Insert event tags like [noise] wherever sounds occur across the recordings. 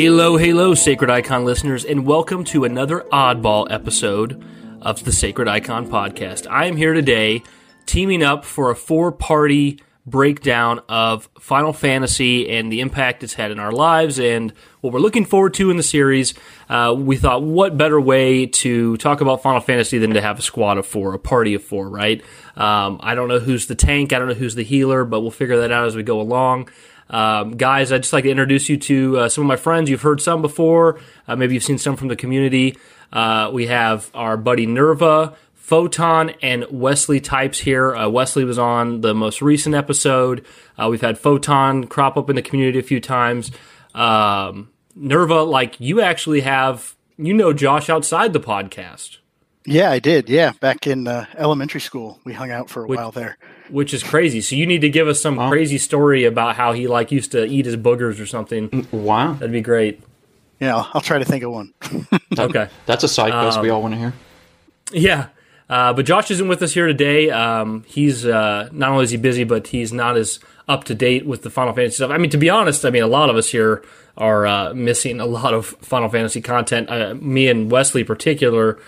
Halo, hello, Sacred Icon listeners, and welcome to another oddball episode of the Sacred Icon podcast. I am here today teaming up for a four party breakdown of Final Fantasy and the impact it's had in our lives and what we're looking forward to in the series. Uh, we thought, what better way to talk about Final Fantasy than to have a squad of four, a party of four, right? Um, I don't know who's the tank, I don't know who's the healer, but we'll figure that out as we go along. Um, guys, I'd just like to introduce you to uh, some of my friends. You've heard some before. Uh, maybe you've seen some from the community. Uh, we have our buddy Nerva, Photon, and Wesley Types here. Uh, Wesley was on the most recent episode. Uh, we've had Photon crop up in the community a few times. Um, Nerva, like you actually have, you know Josh outside the podcast. Yeah, I did. Yeah, back in uh, elementary school, we hung out for a which, while there. Which is crazy. So you need to give us some wow. crazy story about how he like used to eat his boogers or something. Mm, wow, that'd be great. Yeah, I'll, I'll try to think of one. [laughs] okay, that's a side quest um, we all want to hear. Yeah, uh, but Josh isn't with us here today. Um, he's uh, not only is he busy, but he's not as up to date with the Final Fantasy stuff. I mean, to be honest, I mean a lot of us here are uh, missing a lot of Final Fantasy content. Uh, me and Wesley, particular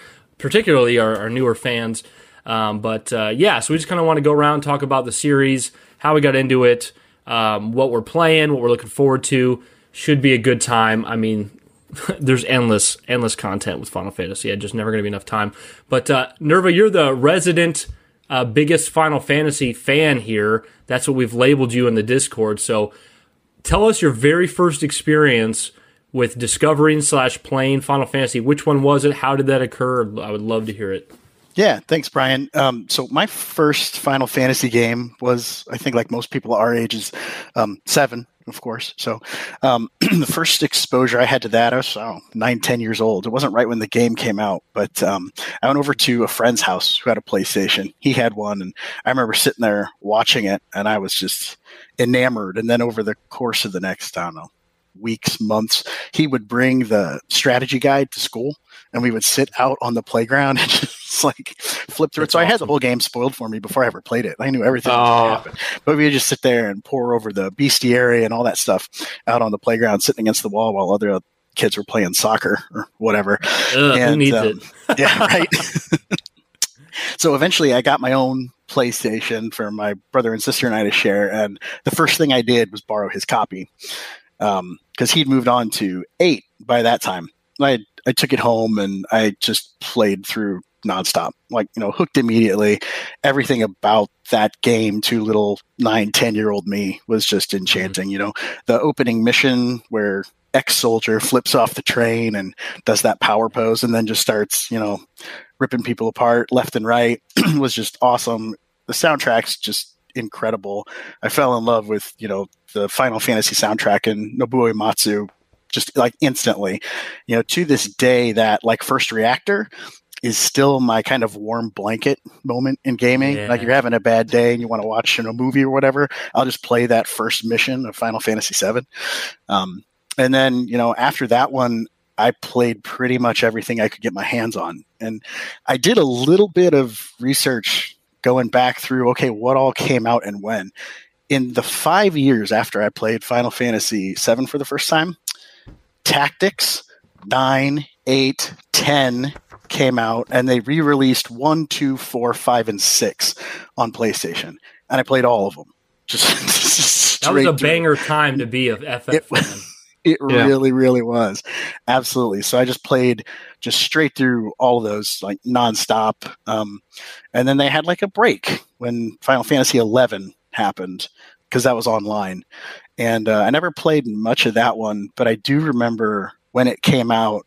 particularly our, our newer fans. Um, but uh, yeah, so we just kind of want to go around talk about the series, how we got into it, um, what we're playing, what we're looking forward to. Should be a good time. I mean, [laughs] there's endless, endless content with Final Fantasy. Yeah, just never going to be enough time. But uh, Nerva, you're the resident uh, biggest Final Fantasy fan here. That's what we've labeled you in the Discord. So tell us your very first experience with discovering slash playing Final Fantasy. Which one was it? How did that occur? I would love to hear it. Yeah, thanks, Brian. Um, so my first Final Fantasy game was, I think, like most people our ages, um, seven, of course. So um, [clears throat] the first exposure I had to that, I was oh, nine, ten years old. It wasn't right when the game came out, but um, I went over to a friend's house who had a PlayStation. He had one, and I remember sitting there watching it, and I was just enamored. And then over the course of the next, I don't know, weeks, months, he would bring the strategy guide to school and we would sit out on the playground [laughs] and just like flip through That's it. So awesome. I had the whole game spoiled for me before I ever played it. I knew everything oh. But we would just sit there and pour over the bestiary and all that stuff out on the playground, sitting against the wall while other kids were playing soccer or whatever. Ugh, and, who needs um, it? [laughs] [laughs] yeah, right. so eventually I got my own PlayStation for my brother and sister and I to share. And the first thing I did was borrow his copy because um, he'd moved on to eight by that time. I I took it home and I just played through nonstop, like you know, hooked immediately. Everything about that game to little nine, ten year old me was just enchanting. You know, the opening mission where ex soldier flips off the train and does that power pose and then just starts, you know, ripping people apart left and right [clears throat] was just awesome. The soundtrack's just incredible. I fell in love with, you know, the Final Fantasy soundtrack and Nobuo Uematsu just like instantly. You know, to this day, that like first reactor, is still my kind of warm blanket moment in gaming. Yeah. Like you're having a bad day and you want to watch you know, a movie or whatever, I'll just play that first mission of Final Fantasy VII. Um, and then you know after that one, I played pretty much everything I could get my hands on, and I did a little bit of research going back through. Okay, what all came out and when? In the five years after I played Final Fantasy VII for the first time, Tactics, 9, 8, 10 came out, and they re released 1, 2, 4, 5, and 6 on PlayStation. And I played all of them. Just, [laughs] just That was a through. banger time to be a FF It- fan. [laughs] It Yeah. really, really was. Absolutely. So I just played just straight through all of those, like nonstop. Um, and then they had like a break when Final Fantasy XI happened because that was online. And uh, I never played much of that one, but I do remember when it came out.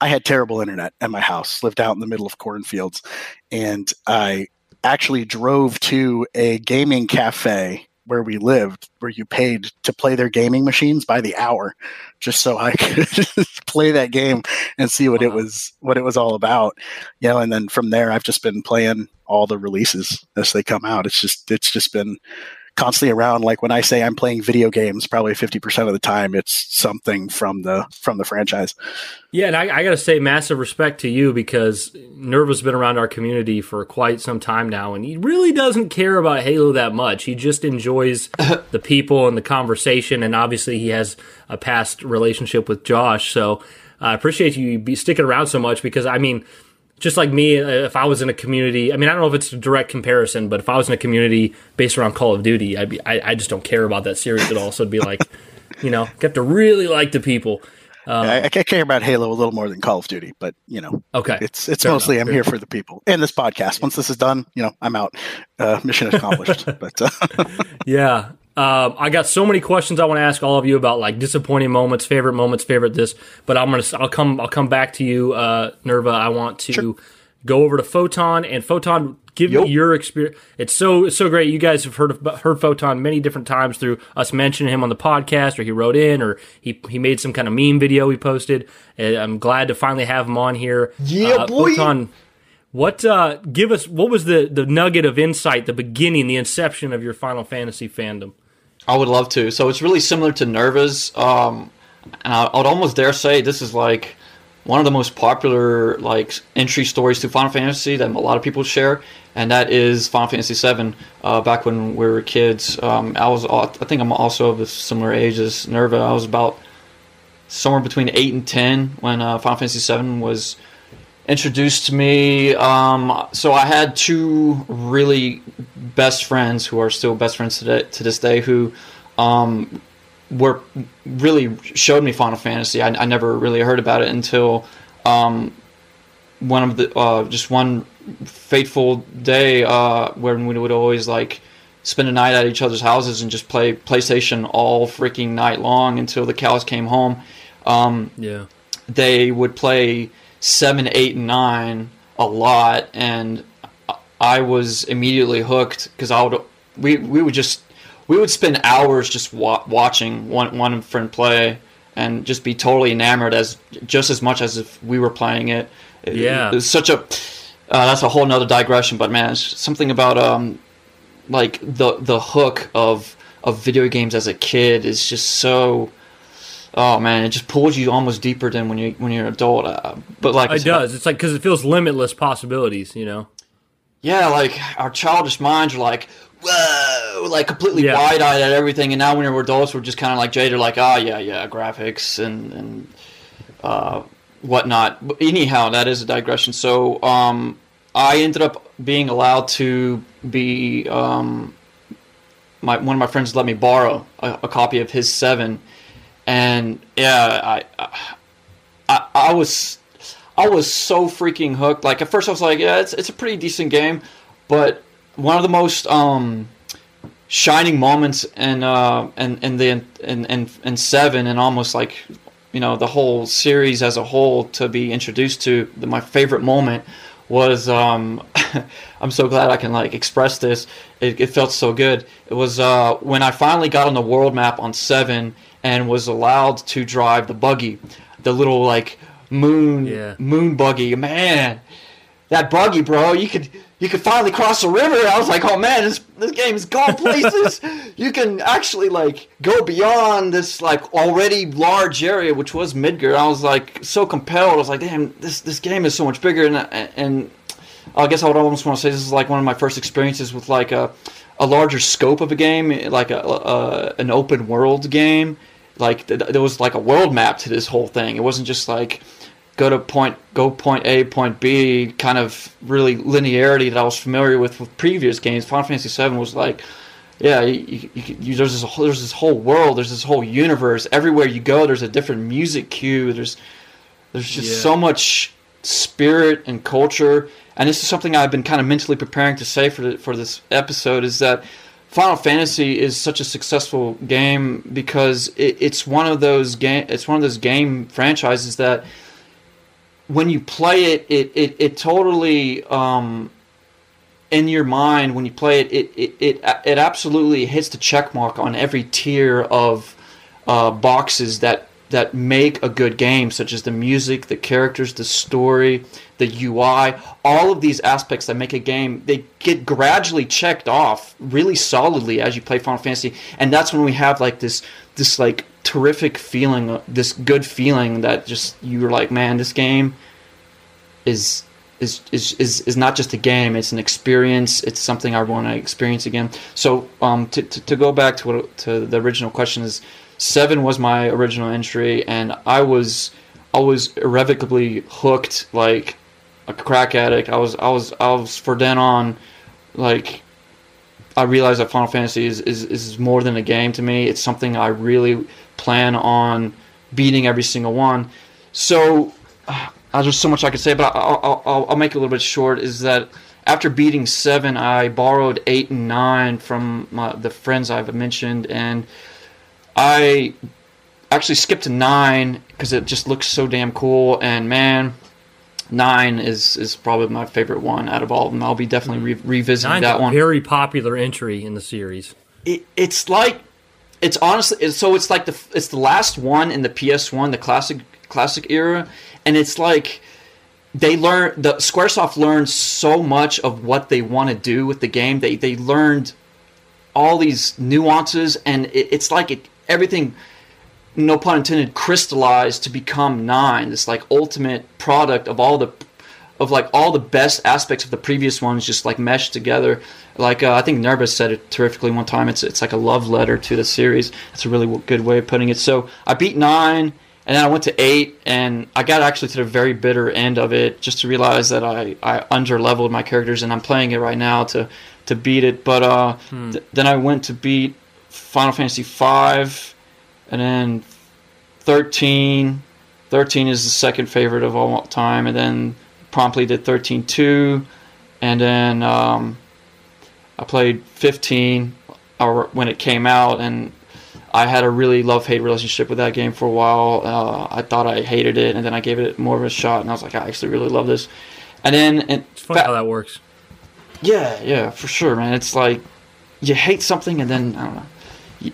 I had terrible internet at my house, lived out in the middle of cornfields, and I actually drove to a gaming cafe where we lived, where you paid to play their gaming machines by the hour, just so I [laughs] could play that game and see what it was what it was all about. You know, and then from there I've just been playing all the releases as they come out. It's just it's just been constantly around. Like when I say I'm playing video games, probably fifty percent of the time it's something from the from the franchise. Yeah, and I, I got to say, massive respect to you because Nerva's been around our community for quite some time now, and he really doesn't care about Halo that much. He just enjoys [laughs] the people and the conversation, and obviously he has a past relationship with Josh. So uh, I appreciate you be sticking around so much because I mean, just like me, uh, if I was in a community, I mean, I don't know if it's a direct comparison, but if I was in a community based around Call of Duty, I'd be, I, I just don't care about that series at all. So it'd be like, [laughs] you know, you have to really like the people. I, I care about Halo a little more than Call of Duty, but you know, Okay. it's it's Fair mostly enough, I'm here for the people and this podcast. Once this is done, you know, I'm out. Uh, mission accomplished. [laughs] but uh, [laughs] Yeah. Um, I got so many questions I want to ask all of you about like disappointing moments, favorite moments, favorite this. But I'm gonna I'll come I'll come back to you, uh, Nerva. I want to go over to Photon and Photon. Give Yup. me your experience. It's so it's so great. You guys have heard of, heard Photon many different times through us mentioning him on the podcast, or he wrote in, or he he made some kind of meme video he posted. And I'm glad to finally have him on here. Yeah, uh, boy. Photon, what uh, give us? What was the the nugget of insight, the beginning, the inception of your Final Fantasy fandom? I would love to. So it's really similar to Nerva's, um, and I, I would almost dare say this is like one of the most popular like entry stories to Final Fantasy that a lot of people share, and that is Final Fantasy VII. Uh, back when we were kids, um, I was I think I'm also of a similar age as Nerva. I was about somewhere between eight and ten when uh, Final Fantasy VII was introduced me. Um, so I had two really best friends who are still best friends today, to this day who um, were really showed me Final Fantasy. I, I never really heard about it until um, one of the uh, just one fateful day uh, when we would always like spend a night at each other's houses and just play PlayStation all freaking night long until the cows came home. Um, Yeah. they would play seven, eight, and nine a lot, and I was immediately hooked because I would we we would just we would spend hours just wa- watching one one friend play and just be totally enamored as just as much as if we were playing it. It- Yeah. it's such a uh, that's a whole nother digression, but man, it's something about um like the the hook of of video games as a kid is just so oh man it just pulls you almost deeper than when you when you're an adult uh, but like It does. It's like because it feels limitless possibilities. You know. yeah like our childish minds are like whoa like completely Yeah. wide-eyed at everything and now when we're adults we're just kind of like jaded like oh yeah yeah graphics and and uh whatnot but anyhow that is a digression so um i ended up being allowed to be um my one of my friends let me borrow a, a copy of his seven and yeah I, I i was I was so freaking hooked. Like at first I was like, yeah, it's it's a pretty decent game, but one of the most um, shining moments in uh in, in the in, in in seven and almost like you know the whole series as a whole to be introduced to the, my favorite moment was um [laughs] I'm so glad I can like express this. It, it felt so good. It was uh when I finally got on the world map on seven and was allowed to drive the buggy, the little like moon Yeah. moon buggy. Man, that buggy, bro. You could you could finally cross the river. I was like, oh man, this this game has gone places. [laughs] you can actually like go beyond this like already large area, which was Midgar. I was like so compelled. I was like, damn, this this game is so much bigger. And and I guess I would almost want to say this is like one of my first experiences with like a a larger scope of a game, like a, a an open world game. Like there was like a world map to this whole thing. It wasn't just like go to point go point A point B kind of really linearity that I was familiar with with previous games. Final Fantasy VII was like, yeah, you, you, you, there's this there's this whole world, there's this whole universe. Everywhere you go, there's a different music cue. There's there's just yeah. so much spirit and culture. And this is something I've been kind of mentally preparing to say for the, for this episode is that Final Fantasy is such a successful game because it, it's one of those game it's one of those game franchises that when you play it, it it, it totally um, in your mind when you play it, it it it, it absolutely hits the check mark on every tier of uh, boxes that that make a good game, such as the music, the characters, the story, the UI, all of these aspects that make a game, they get gradually checked off really solidly as you play Final Fantasy, and that's when we have like this this like terrific feeling, this good feeling that just you're like, man, this game is is, is, is, is not just a game, it's an experience, it's something I want to experience again. So um, to, to, to, go back to what, to the original question is, seven was my original entry, and I was I was irrevocably hooked like a crack addict. I was I was I was for then on like I realized that Final Fantasy is, is, is more than a game to me. It's something I really plan on beating every single one. So uh, there's so much I could say, but I'll, I'll, I'll make it a little bit short. Is that after beating seven, I borrowed eight and nine from my, the friends I've mentioned, and I actually skipped to nine because it just looks so damn cool. And man, nine is is probably my favorite one out of all of them. I'll be definitely re- revisiting Nine's that one. Very popular entry in the series. It, it's like it's honestly so it's like the it's the last one in the PS1, the classic classic era, and it's like they learn the Squaresoft learned so much of what they want to do with the game. They they learned all these nuances, and it, it's like it everything no pun intended, crystallized to become nine. This like ultimate product of all the of like all the best aspects of the previous ones just like meshed together. Like uh, I think Nerva's said it terrifically one time. It's it's like a love letter to the series. It's a really good way of putting it. So I beat nine, and then I went to eight, and I got actually to the very bitter end of it just to realize that I I under leveled my characters, and I'm playing it right now to to beat it. But uh, hmm. th- then I went to beat Final Fantasy five and then 13. 13 is the second favorite of all time, and then promptly did 13 2, and then um, I played 15 when it came out, and I had a really love hate relationship with that game for a while. Uh, I thought I hated it, and then I gave it more of a shot, and I was like, I actually really love this. And then and it's funny fa- how that works. Yeah, yeah, for sure, man. It's like you hate something, and then I don't know,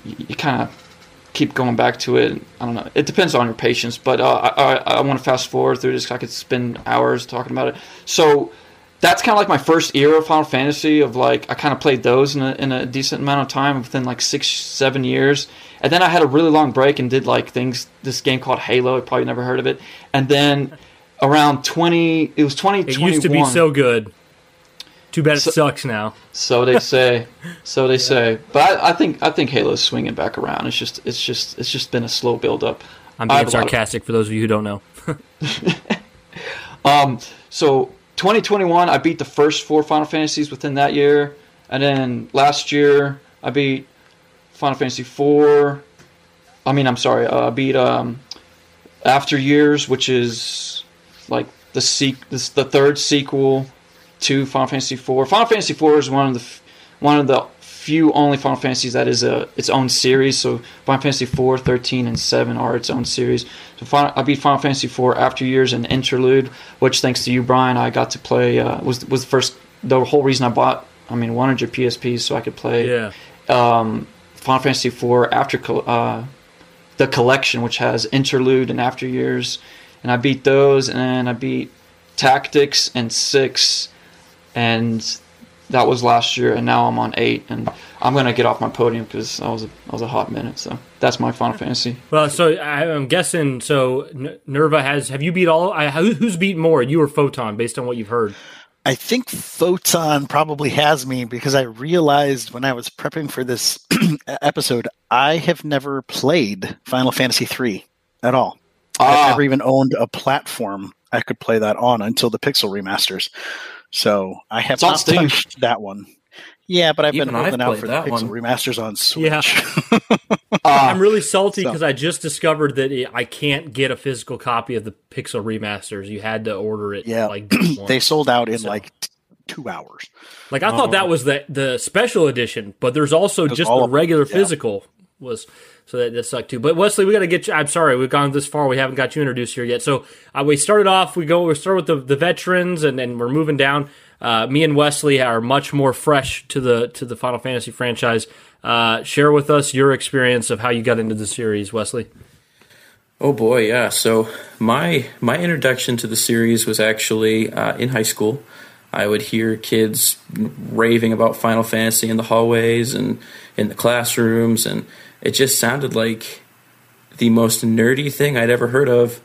you, you kind of keep going back to it. I don't know. It depends on your patience, but uh, I, I, I want to fast forward through this. I could spend hours talking about it. So that's kind of like my first era of Final Fantasy. Of like, I kind of played those in a, in a decent amount of time within like six, seven years, and then I had a really long break and did like things. This game called Halo. You probably never heard of it. And then around twenty, it was twenty. It used to be so good. Too bad it so, sucks now. So they [laughs] say. so they yeah. say. But I, I, think I think Halo's swinging back around. It's just it's just it's just been a slow build up. I'm being sarcastic of... for those of you who don't know. [laughs] um. So 2021, I beat the first four Final Fantasies within that year, and then last year I beat Final Fantasy four. I mean, I'm sorry. Uh, I beat um, After Years, which is like the sequ- this, the third sequel to Final Fantasy IV. Final Fantasy IV is one of the one of the few only Final Fantasies that is a its own series. So Final Fantasy IV, 13, and 7 are its own series. So Final, I beat Final Fantasy IV After Years and Interlude, which thanks to you, Brian, I got to play. Uh, was was the first the whole reason I bought. I mean, 100 PSPs so I could play. Yeah. Um, Final Fantasy IV After uh, the collection, which has Interlude and After Years, and I beat those, and I beat Tactics and six, and that was last year, and now I'm on eight, and I'm gonna get off my podium because I was a, I was a hot minute. So that's my Final Fantasy. Well, so I- I'm guessing. So Nerva has. Have you beat all? I, who's beat more? You or Photon, based on what you've heard? I think Photon probably has me because I realized when I was prepping for this [clears throat] episode, I have never played Final Fantasy III at all. Ah. I've never even owned a platform I could play that on until the Pixel remasters. So I have It's not Steam. touched that one. Yeah, but I've Even been I've holding out played for the that Pixel one. remasters on Switch. Yeah. Ah, [laughs] I'm really salty So- because I just discovered that it, I can't get a physical copy of the Pixel remasters. You had to order it. Yeah. like [clears throat] they sold out in So- like t- two hours. Like I thought that was the the special edition, but there's also just the of them, regular yeah. physical was so that, that sucked too. But Wesley, we got to get you. I'm sorry, we've gone this far. We haven't got you introduced here yet. So uh, we started off. We go. We start with the, the veterans, and then we're moving down. Uh, me and Wesley are much more fresh to the to the Final Fantasy franchise. Uh, share with us your experience of how you got into the series, Wesley. Oh boy, yeah. So my my introduction to the series was actually uh, in high school. I would hear kids raving about Final Fantasy in the hallways and in the classrooms, and it just sounded like the most nerdy thing I'd ever heard of.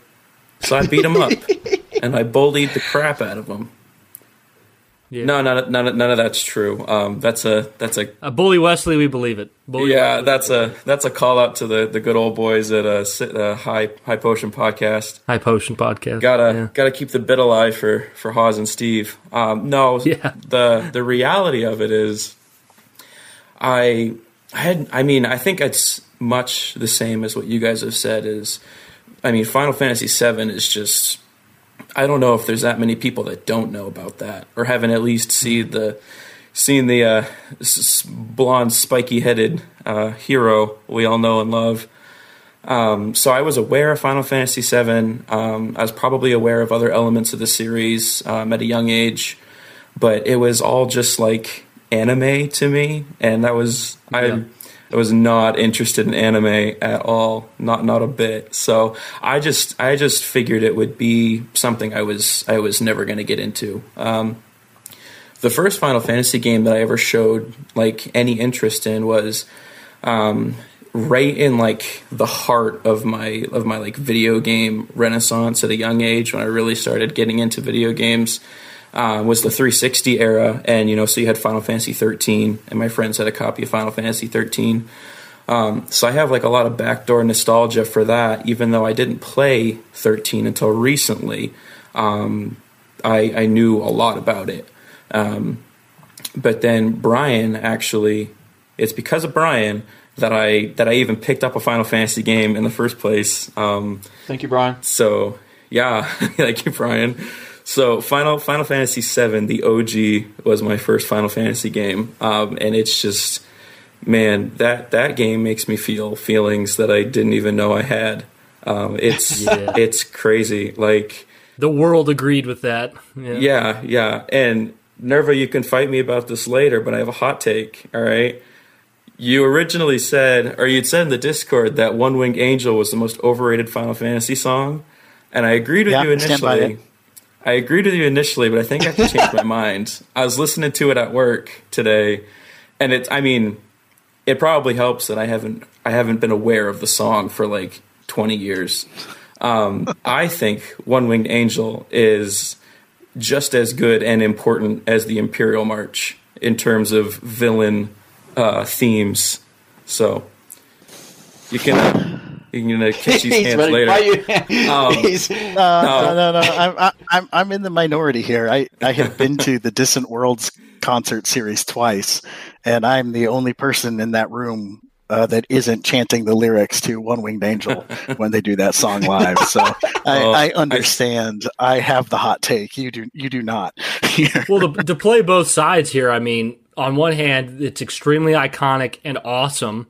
So I beat him up, [laughs] and I bullied the crap out of him. Yeah. No, none, of- none, of- none of that's true. Um, that's a that's a Uh, Bully Wesley, we believe it. Bully yeah, Wesley. that's a that's a call out to the, the good old boys at a, Si- uh, High High Potion podcast. High Potion podcast. Gotta Yeah. gotta keep the bit alive for for Hawes and Steve. Um, no, [laughs] Yeah. the the reality of it is, I I had I mean I think it's much the same as what you guys have said. Is I mean Final Fantasy VII is just I don't know if there's that many people that don't know about that or haven't at least seen the seen the uh, blonde spiky headed uh, hero we all know and love. Um, so I was aware of Final Fantasy VII. Um, I was probably aware of other elements of the series um, at a young age, but it was all just like anime to me, and that was Yeah. I. I was not interested in anime at all, not not a bit. So I just I just figured it would be something I was I was never going to get into. Um, the first Final Fantasy game that I ever showed like any interest in was um, right in like the heart of my of my like video game renaissance at a young age when I really started getting into video games. Uh, was the 360 era, and you know, so you had Final Fantasy 13, and my friends had a copy of Final Fantasy 13. Um, so I have like a lot of backdoor nostalgia for that, even though I didn't play 13 until recently. Um, I, I knew a lot about it. Um, but then Brian actually, it's because of Brian that I that I even picked up a Final Fantasy game in the first place. Um, thank you, Brian. so yeah, [laughs] thank you, Brian. So Final Final Fantasy VII, the OG, was my first Final Fantasy game, um, and it's just man that that game makes me feel feelings that I didn't even know I had. Um, it's [laughs] Yeah. it's crazy, like The world agreed with that. Yeah. yeah, yeah. And Nerva, you can fight me about this later, but I have a hot take. All right. You originally said, or you'd said in the Discord that One Winged Angel was the most overrated Final Fantasy song, and I agreed with Yeah, you stand by initially. I agreed with you initially, but I think I have to change my [laughs] mind. I was listening to it at work today, and it. I mean, it probably helps that I haven't I haven't been aware of the song for like twenty years. Um, I think One Winged Angel is just as good and important as the Imperial March in terms of villain uh, themes. So you can uh, you can uh, catch these [laughs] He's hands ready later. you. Um, [laughs] He's- Uh, no, no, no. I'm, I- I'm, I'm in the minority here. I, I have been to the Distant Worlds concert series twice, and I'm the only person in that room uh, that isn't chanting the lyrics to One Winged Angel [laughs] when they do that song live. So I, Oh, I understand. I have the hot take. You do, you do not. well, to, to play both sides here, I mean, on one hand, it's extremely iconic and awesome,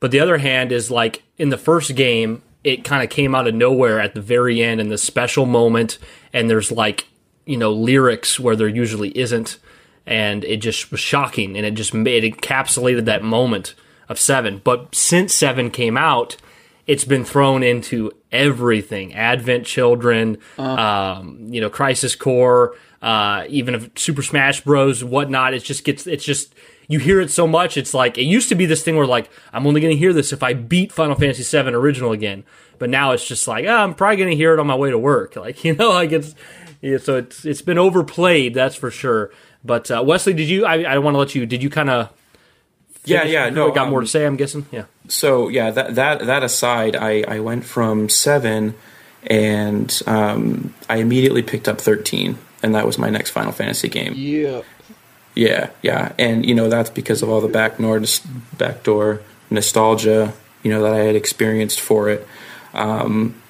but the other hand is like in the first game, it kind of came out of nowhere at the very end in the special moment, and there's like you know lyrics where there usually isn't, and it just was shocking, and it just made it encapsulated that moment of seven. But since seven came out, it's been thrown into everything Advent Children, um, you know, Crisis Core, uh, even if Super Smash Bros. whatnot. It just gets, it's just, you hear it so much. It's like, it used to be this thing where like, I'm only going to hear this if I beat Final Fantasy VII original again. But now it's just like, oh, I'm probably going to hear it on my way to work. [laughs] Like, you know, like it's, yeah, so it's, it's been overplayed, that's for sure. But uh, Wesley, did you, I, I want to let you, did you kind of, Yeah, yeah, no, got more um, to say, I'm guessing? Yeah. so yeah that that that aside i i went from seven and um i immediately picked up 13 and that was my next final fantasy game Yeah. Yeah yeah. And you know that's because of all the backdoor backdoor nostalgia you know that i had experienced for it. Um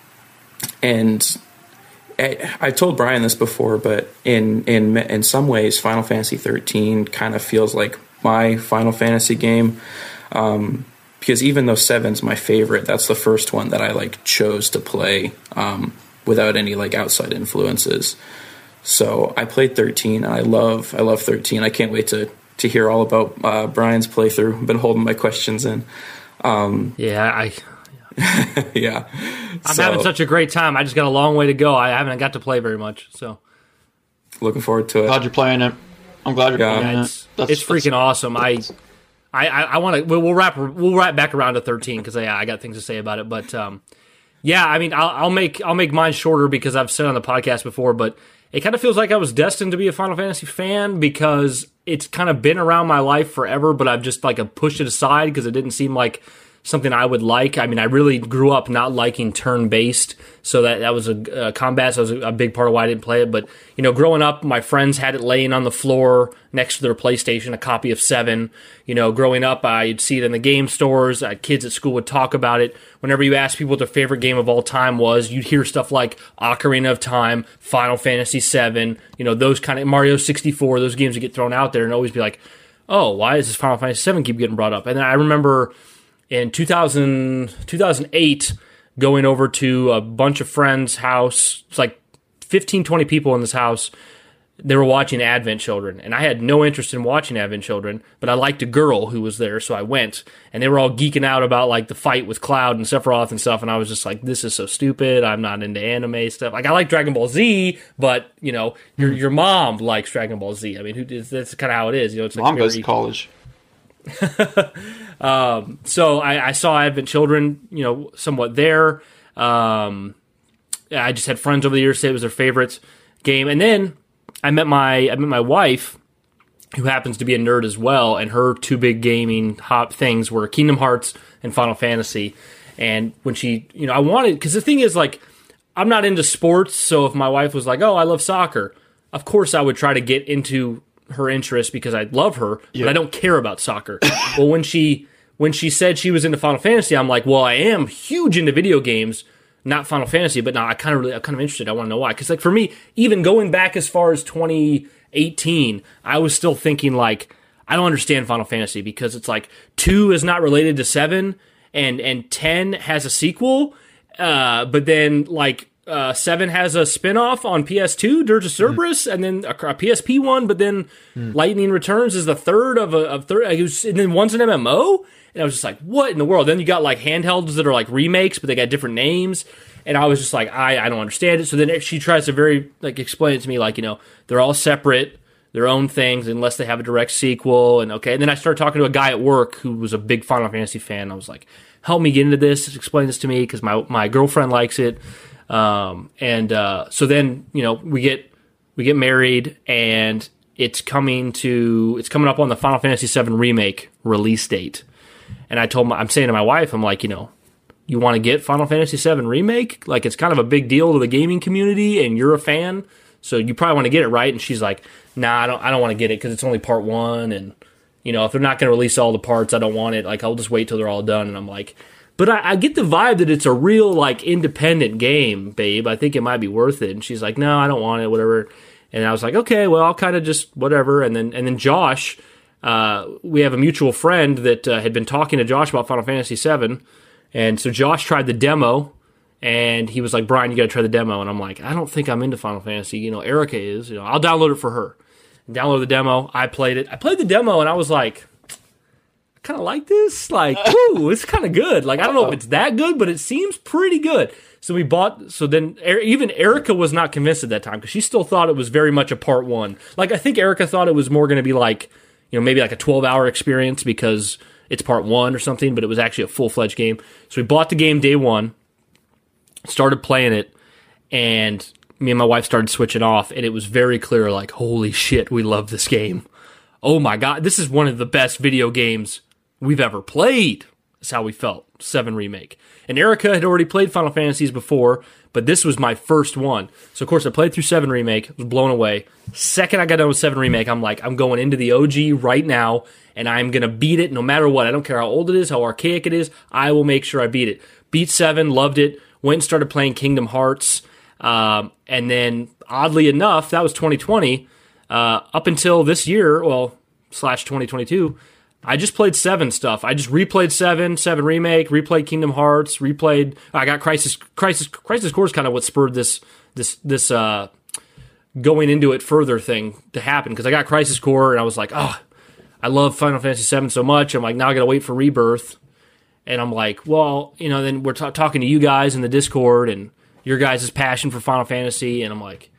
and I, I told Brian this before, but in in in some ways, Final Fantasy 13 kind of feels like my Final Fantasy game. Um, because even though Seven's my favorite, that's the first one that I like chose to play um, without any like outside influences. So I played 13, and I love I love 13. I can't wait to to hear all about uh, Brian's playthrough. I've been holding my questions in. Yeah, I, [laughs] yeah, I'm So, having such a great time. I just got a long way to go. I haven't got to play very much, so looking forward to it. Glad you're playing it. I'm glad you're Yeah. playing yeah, it. it's it's freaking awesome. I I I, I want to. We'll, we'll wrap we'll wrap back around to 13 because yeah, I got things to say about it. But um, yeah, I mean, I'll, I'll make I'll make mine shorter because I've said on the podcast before, but it kind of feels like I was destined to be a Final Fantasy fan because it's kind of been around my life forever, but I've just like pushed it aside because it didn't seem like something I would like. I mean, I really grew up not liking turn based, so that that was a uh, combat. So that was a, a big part of why I didn't play it. But you know, growing up, my friends had it laying on the floor next to their PlayStation, a copy of Seven. You know, growing up, I'd see it in the game stores. Uh, kids at school would talk about it. Whenever you asked people what their favorite game of all time was, you'd hear stuff like Ocarina of Time, Final Fantasy VII. You know, those kind of Mario 64. Those games that get thrown out there, and always be like, "Oh, why does this Final Fantasy VII keep getting brought up?" And then I remember in 2000, 2008 going over to a bunch of friends' house. It's like 15, 20 people in this house. They were watching Advent Children, and I had no interest in watching Advent Children, but I liked a girl who was there, so I went. And they were all geeking out about like the fight with Cloud and Sephiroth and stuff, and I was just like, "This is so stupid. I'm not into anime stuff. Like I like Dragon Ball Z, but you know, your hmm. your mom likes Dragon Ball Z. I mean, who, that's kind of how it is. You know, it's like Mom goes to college. [laughs] so I, I saw Advent Children, you know, somewhat there. Um, I just had friends over the years say it was their favorite game, and then I met my I met my wife, who happens to be a nerd as well, and her two big gaming hop things were Kingdom Hearts and Final Fantasy. And when she, you know, I wanted because the thing is like I'm not into sports, so if my wife was like, "Oh, I love soccer," of course I would try to get into her interest because I love her, but I don't care about soccer. [laughs] well, when she when she said she was into Final Fantasy, I'm like, "Well, I am huge into video games." Not Final Fantasy, but now I kind of really, I'm kind of interested. I want to know why. Because, like, for me, even going back as far as 2018, I was still thinking, like, I don't understand Final Fantasy because it's like two is not related to seven, and and ten has a sequel, uh, but then like uh, seven has a spin-off on PS2, Dirge of Cerberus, and then a, a PSP one, but then Lightning Returns is the third of a of third, and then one's an MMO, and I was just like, what in the world? Then you got like handhelds that are like remakes, but they got different names. And I was just like, I, I don't understand it. So then she tries to very like explain it to me, like you know, they're all separate their own things unless they have a direct sequel. And okay, and then I started talking to a guy at work who was a big Final Fantasy fan. I was like, help me get into this, explain this to me because my my girlfriend likes it. Um, and uh, so then you know we get we get married and it's coming to it's coming up on the Final Fantasy VII remake release date. And I told my I'm saying to my wife, I'm like, you know, you want to get Final Fantasy VII remake? Like it's kind of a big deal to the gaming community, and you're a fan, so you probably want to get it right. And she's like, Nah, I don't. I don't want to get it because it's only part one, and you know if they're not going to release all the parts, I don't want it. Like I'll just wait till they're all done. And I'm like, but I, I get the vibe that it's a real like independent game, babe. I think it might be worth it. And she's like, No, I don't want it. Whatever. And I was like, Okay, well, I'll kind of just whatever. And then and then Josh. Uh, we have a mutual friend that uh, had been talking to Josh about Final Fantasy VII, and so Josh tried the demo, and he was like, "Brian, you got to try the demo." And I'm like, "I don't think I'm into Final Fantasy. You know, Erica is. You know, I'll download it for her." Download the demo. I played it. I played the demo, and I was like, kind of like this. Like, [laughs] ooh, it's kind of good. Like, I don't know if it's that good, but it seems pretty good. So we bought. So then, Er- even Erica was not convinced at that time because she still thought it was very much a part one. Like, I think Erica thought it was more going to be like, you know, maybe like a twelve hour experience because it's part one or something. But it was actually a full fledged game. So we bought the game day one, started playing it, and me and my wife started switching off, and it was very clear, like, holy shit, we love this game. Oh my god, this is one of the best video games we've ever played. That's how we felt. Seven remake. And Erica had already played Final Fantasies before, but this was my first one. So of course I played through Seven remake, was blown away. Second I got done with Seven remake, I'm like, I'm going into the OG right now, and I'm gonna beat it no matter what. I don't care how old it is, how archaic it is. I will make sure I beat it. Beat Seven, loved it. Went and started playing Kingdom Hearts. Um, and then, oddly enough, that was 2020. Uh, up until this year, well, slash 2022, I just played seven stuff. I just replayed seven, seven remake, replayed Kingdom Hearts, replayed. I got Crisis, Crisis, Crisis Core is kind of what spurred this, this, this, uh, going into it further thing to happen because I got Crisis Core and I was like, oh, I love Final Fantasy VII so much. I'm like, now I got to wait for Rebirth, and I'm like, well, you know, then we're ta talking to you guys in the Discord and your guys' passion for Final Fantasy, and I'm like,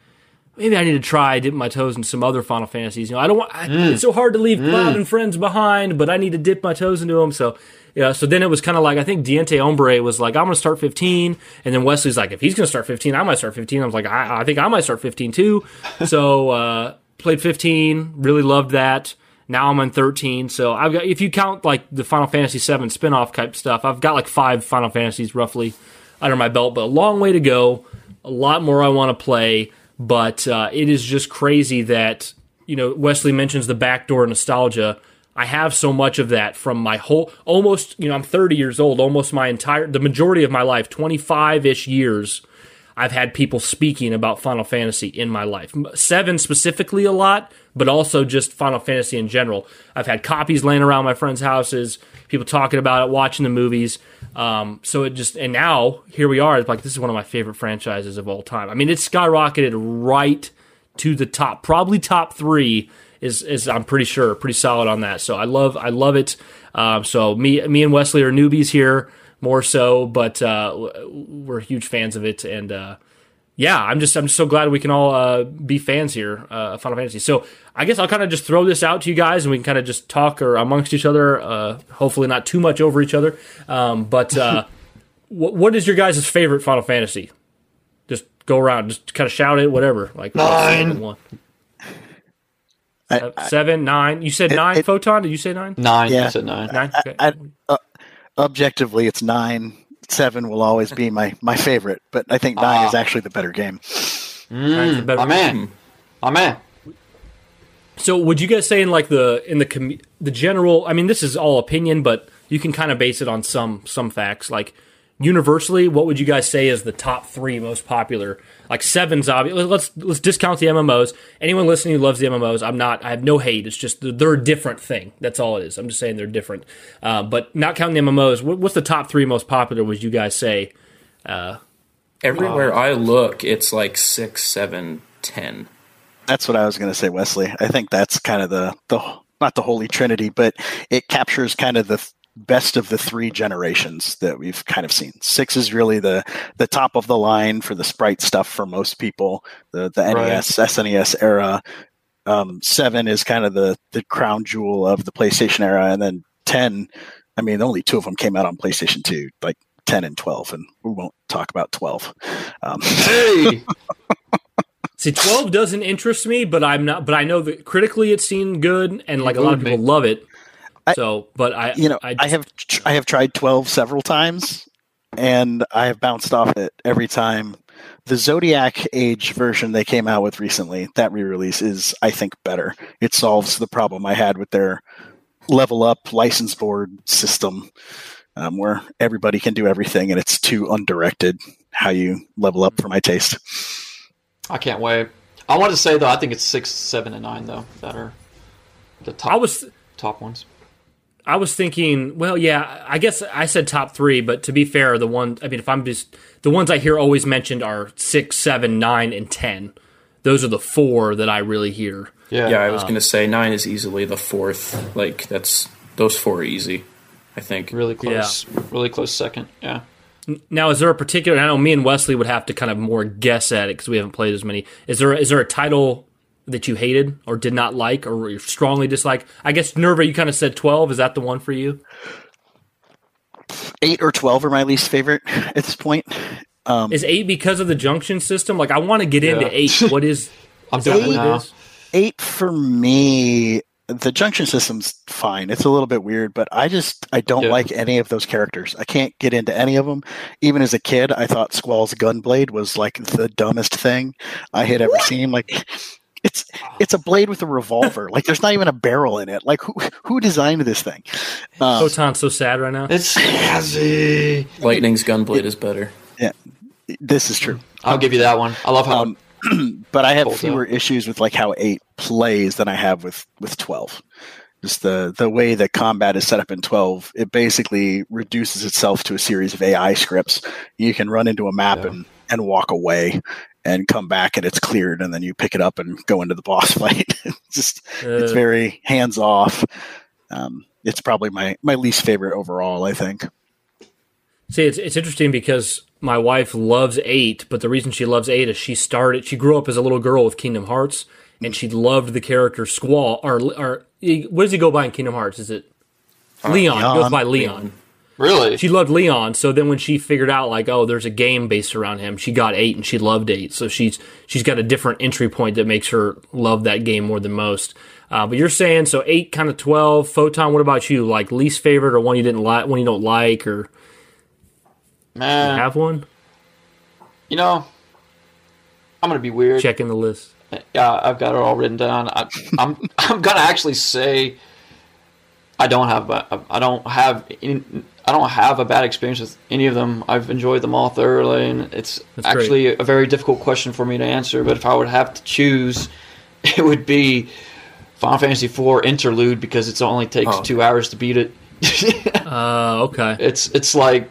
maybe I need to try dipping my toes in some other Final Fantasies. You know, I don't want. I, It's so hard to leave Cloud and friends behind, but I need to dip my toes into them. So, yeah. So then it was kind of like I think Diente Ombre was like, I'm going to start 15, and then Wesley's like, if he's going to start 15, I might start 15. I was like, I, I think I might start 15 too. [laughs] so uh, played 15, really loved that. Now I'm on 13. So I've got, if you count like the Final Fantasy 7 spin-off type stuff, I've got like five Final Fantasies roughly under my belt, but a long way to go. A lot more I want to play, but uh, it is just crazy that you know Wesley mentions the backdoor nostalgia. I have so much of that from my whole almost you know I'm 30 years old, almost my entire the majority of my life, 25 ish years. I've had people speaking about Final Fantasy in my life. Seven specifically a lot, but also just Final Fantasy in general. I've had copies laying around my friends' houses, people talking about it, watching the movies. Um, so it just and now here we are. It's like this is one of my favorite franchises of all time. I mean, it's skyrocketed right to the top, probably top three. Is is I'm pretty sure pretty solid on that. So I love I love it. Um, so me me and Wesley are newbies here more so, but uh, we're huge fans of it and. Uh, yeah, I'm just I'm just so glad we can all uh, be fans here uh, of Final Fantasy. So I guess I'll kind of just throw this out to you guys, and we can kind of just talk or amongst each other. Uh, hopefully, not too much over each other. Um, but uh, [laughs] what, what is your guys' favorite Final Fantasy? Just go around, just kind of shout it, whatever. Like Nine. one, I, I, seven, nine. You said It- nine. it- Photon? Did you say nine? Nine. Yeah. I said nine. Nine. Okay. I, uh, objectively, it's nine. Seven will always be my my favorite, but I think nine Ah. is actually the better game. Nine's the Mm, better- my man. My man. So would you guys say in like the in the com- the general? I mean, this is all opinion, but you can kind of base it on some some facts. Like universally, what would you guys say is the top three most popular? Like seven's obvious. Let's let's discount the MMOs. Anyone listening who loves the MMOs, I'm not. I have no hate. It's just they're- they're a different thing. That's all it is. I'm just saying they're different. Uh, but not counting the MMOs, what, what's the top three most popular? Would you guys say? Everywhere I look, it's like six, seven, ten. That's what I was going to say, Wesley. I think that's kind of the the not the holy trinity, but it captures kind of the th- best of the three generations that we've kind of seen. Six is really the the top of the line for the sprite stuff for most people. The the Right. NES, SNES era. Um, seven is kind of the the crown jewel of the PlayStation era, and then ten. I mean, only two of them came out on PlayStation Two, like ten and twelve, and we won't talk about twelve. Um, Hey. [laughs] See, twelve doesn't interest me, but I'm not. But I know that critically it's seen good, and like a lot of wooed me. people love it. I- So, but I, you know, I, I, have tr- I have tried twelve several times, and I have bounced off it every time. The Zodiac Age version they came out with recently, that re-release is, I think, better. It solves the problem I had with their level up license board system, um, where everybody can do everything, and it's too undirected how you level up for my taste. I can't wait. I want to say though, I think it's six, seven, and nine though that are the top I was top ones. I was thinking, well, yeah, I guess I said top three, but to be fair, the one I mean, if I'm just the ones I hear always mentioned are six, seven, nine, and ten. Those are the four that I really hear. Yeah. Yeah, I was um, going to say nine is easily the fourth. Like that's those four are easy. I think. Really close. yeah. Really close second. Yeah. Now, is there a particular? I know me and Wesley would have to kind of more guess at it because we haven't played as many. Is there is there a title that you hated or did not like or strongly dislike? I guess Nerva, you kind of said twelve. Is that the one for you? Eight or twelve are my least favorite [laughs] at this point. Um, Is eight because of the junction system? Like, I want to get into eight. What is? [laughs] I'm is that doing it what eight for me the junction system's fine it's a little bit weird but i just i don't Yeah. like any of those characters i can't get into any of them even as a kid i thought squall's gunblade was like the dumbest thing i had ever seen like it's it's a blade with a revolver like there's not even a barrel in it like who who designed this thing um, Photon's so sad right now. It's Hazzy. Lightning's gunblade is better. Yeah, this is true I'll give you that one. I love how. Um, [clears throat] but I have Holds fewer issues with like how eight plays than I have with with twelve. Just the the way that combat is set up in twelve, it basically reduces itself to a series of AI scripts. You can run into a map Yeah. and and walk away and come back and it's cleared and then you pick it up and go into the boss [laughs] fight. it's just it's Uh, very hands off. Um, it's probably my my least favorite overall. I think. See, it's it's interesting because my wife loves eight, but the reason she loves eight is she started. She grew up as a little girl with Kingdom Hearts, and she loved the character Squall. Or, or what does he go by in Kingdom Hearts? Is it Leon? He goes Leon. by Leon. Really? She loved Leon. So then when she figured out like, oh, there's a game based around him, she got eight and she loved eight. So she's she's got a different entry point that makes her love that game more than most. Uh, but you're saying so eight, kind of twelve. Photon. What about you? Like least favorite or one you didn't like, one you don't like, or Man, have one? you know, I'm gonna be weird. Checking the list. Yeah, I've got it all written down. I, I'm [laughs] I'm gonna actually say I don't have a, I don't have any, I don't have a bad experience with any of them. I've enjoyed them all thoroughly, and it's That's actually a very difficult question for me to answer. But if I would have to choose, [laughs] it would be Final Fantasy IV Interlude because it only takes Oh. two hours to beat it. [laughs] Uh, okay. it's it's like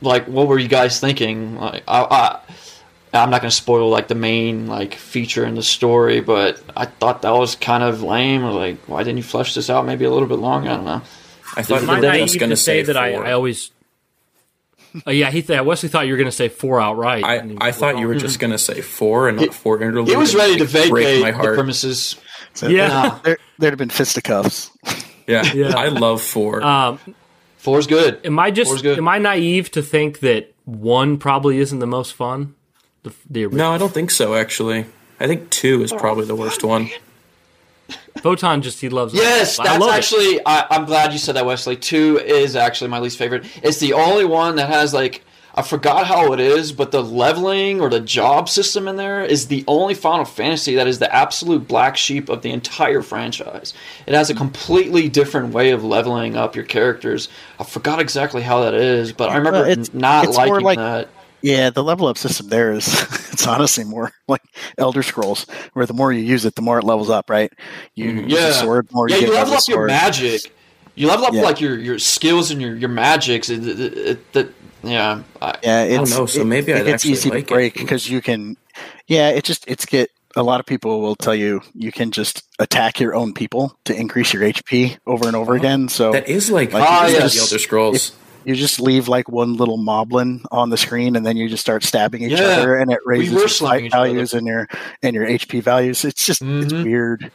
like what were you guys thinking like I, I I'm not gonna spoil like the main like feature in the story, but I thought that was kind of lame. Like, why didn't you flesh this out maybe a little bit longer? I don't know. I thought Am I you were just going to say, that I. I always? Oh yeah, he th- Wesley thought you were going to say four outright. I, And I thought you were wrong. just going to say four and not four interludes. He was ready to like, break vacate my the heart. premises. So Yeah. Nah, there, there'd have been fisticuffs. Yeah, [laughs] Yeah. I love four. Um, four's good. am I just Four's good. am I naive to think that one probably isn't the most fun? The, the no, I don't think so. Actually, I think two is probably the worst one. Photon just he loves. it. Yes, I that's love it. actually. I, I'm glad you said that, Wesley. Two is actually my least favorite. It's the only one that has like I forgot how it is, but the leveling or the job system in there is the only Final Fantasy that is the absolute black sheep of the entire franchise. It has a completely different way of leveling up your characters. I forgot exactly how that is, but I remember Well, it's- not it's liking like- that. Yeah, the level up system there is [laughs] it's honestly more like Elder Scrolls, where the more you use it, the more it levels up, right? You use Mm-hmm. Yeah. the sword, the more yeah, you you get out level up your magic. You level up Yeah. like your, your skills and your, your magics. It, it, it, that yeah, I, Yeah, it's, know, so maybe it I'd gets actually easy like to break because you can. Yeah, it just it's get a lot of people will tell you you can just attack your own people to increase your HP over and over again. So That is like, Like, Ah, the. Elder Scrolls. You just leave like one little moblin on the screen, and then you just start stabbing each Yeah, other, and it raises were your slamming fight other. values and your and your HP values. It's just it's Mhm. weird.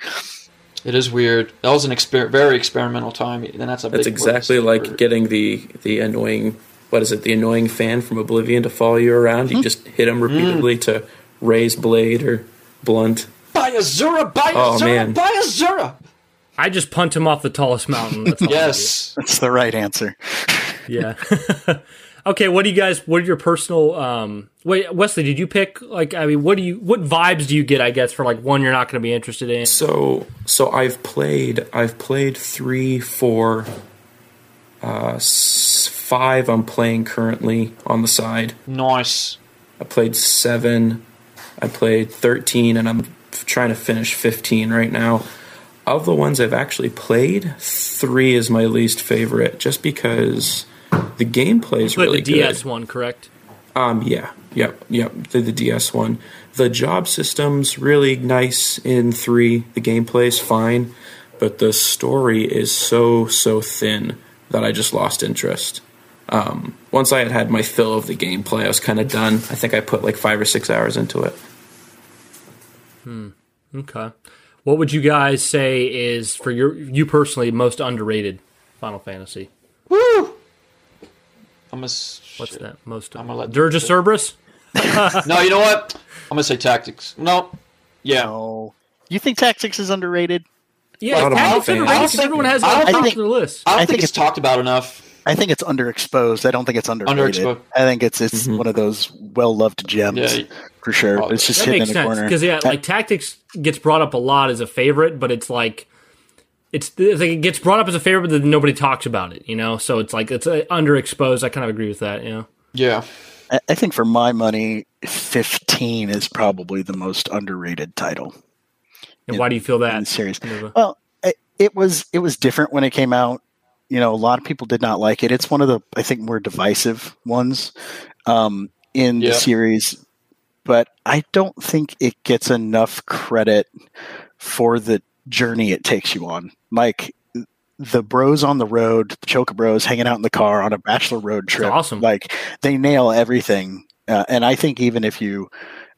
It is weird. That was an exper- very experimental time, and that's a That's big exactly word for- like getting the the annoying what is it the annoying fan from Oblivion to follow you around. You just hit him repeatedly to raise blade or blunt. By Azura, by Oh, Azura, man. by Azura. I just punt him off the tallest mountain. That's all I [laughs] do. Yes, That's the right answer. Yeah. [laughs] okay. What do you guys? What are your personal? Um, wait, Wesley, did you pick? Like, I mean, what do you? What vibes do you get? I guess for like one you're not going to be interested in. So so I've played I've played three, four, uh, five. I'm playing currently on the side. nice. I played seven. I played thirteen, and I'm trying to finish fifteen right now. Of the ones I've actually played, three is my least favorite, just because the gameplay is really the DS good. one, correct? Um, yeah, yep, yep. The, the DS one. The job system's really nice in three. The gameplay is fine, but the story is so so thin that I just lost interest. Um, once I had had my fill of the gameplay, I was kind of done. I think I put like five or six hours into it. Hmm. Okay. What would you guys say is for your you personally most underrated Final Fantasy? Woo! I'm gonna. What's that most? I'm gonna let- Dirge of Cerberus. [laughs] No, you know what? I'm gonna say tactics. No. Yeah. No. You think Tactics is underrated? Yeah, Not Tactics fan. underrated I think- everyone has I it don't on top think- their list. I don't I think, think it's it's- talked about enough. I think it's underexposed. I don't think it's underrated. Underexposed. I think it's it's mm-hmm. one of those well loved gems Yeah. for sure. Oh, it's just That hidden in the sense corner. because yeah, like Tactics gets brought up a lot as a favorite, but it's like it's, it's like it gets brought up as a favorite, but then nobody talks about it. You know, so it's like it's uh, underexposed. I kind of agree with that. You know, Yeah. I, I think for my money, fifteen is probably the most underrated title and Yeah, why do you feel in the that? series. Well, it, it was it was different when it came out. You know, a lot of people did not like it. It's one of the I think more divisive ones um, in Yeah. the series, but I don't think it gets enough credit for the journey it takes you on. Like the bros on the road, the Chocobros hanging out in the car on a bachelor road trip. awesome. Like they nail everything, uh, and I think even if you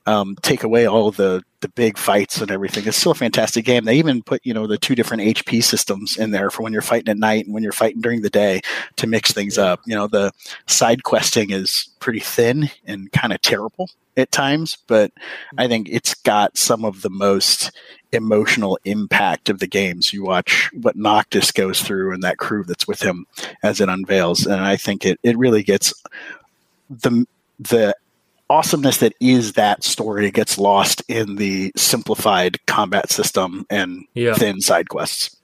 um, take away all the the big fights and everything. It's still a fantastic game. They even put you know the two different HP systems in there for when you're fighting at night and when you're fighting during the day to mix things up. You know the side questing is pretty thin and kind of terrible at times, but I think it's got some of the most emotional impact of the games. You watch what Noctis goes through and that crew that's with him as it unveils, and I think it it really gets the the awesomeness that is that story gets lost in the simplified combat system and Yeah. thin side quests.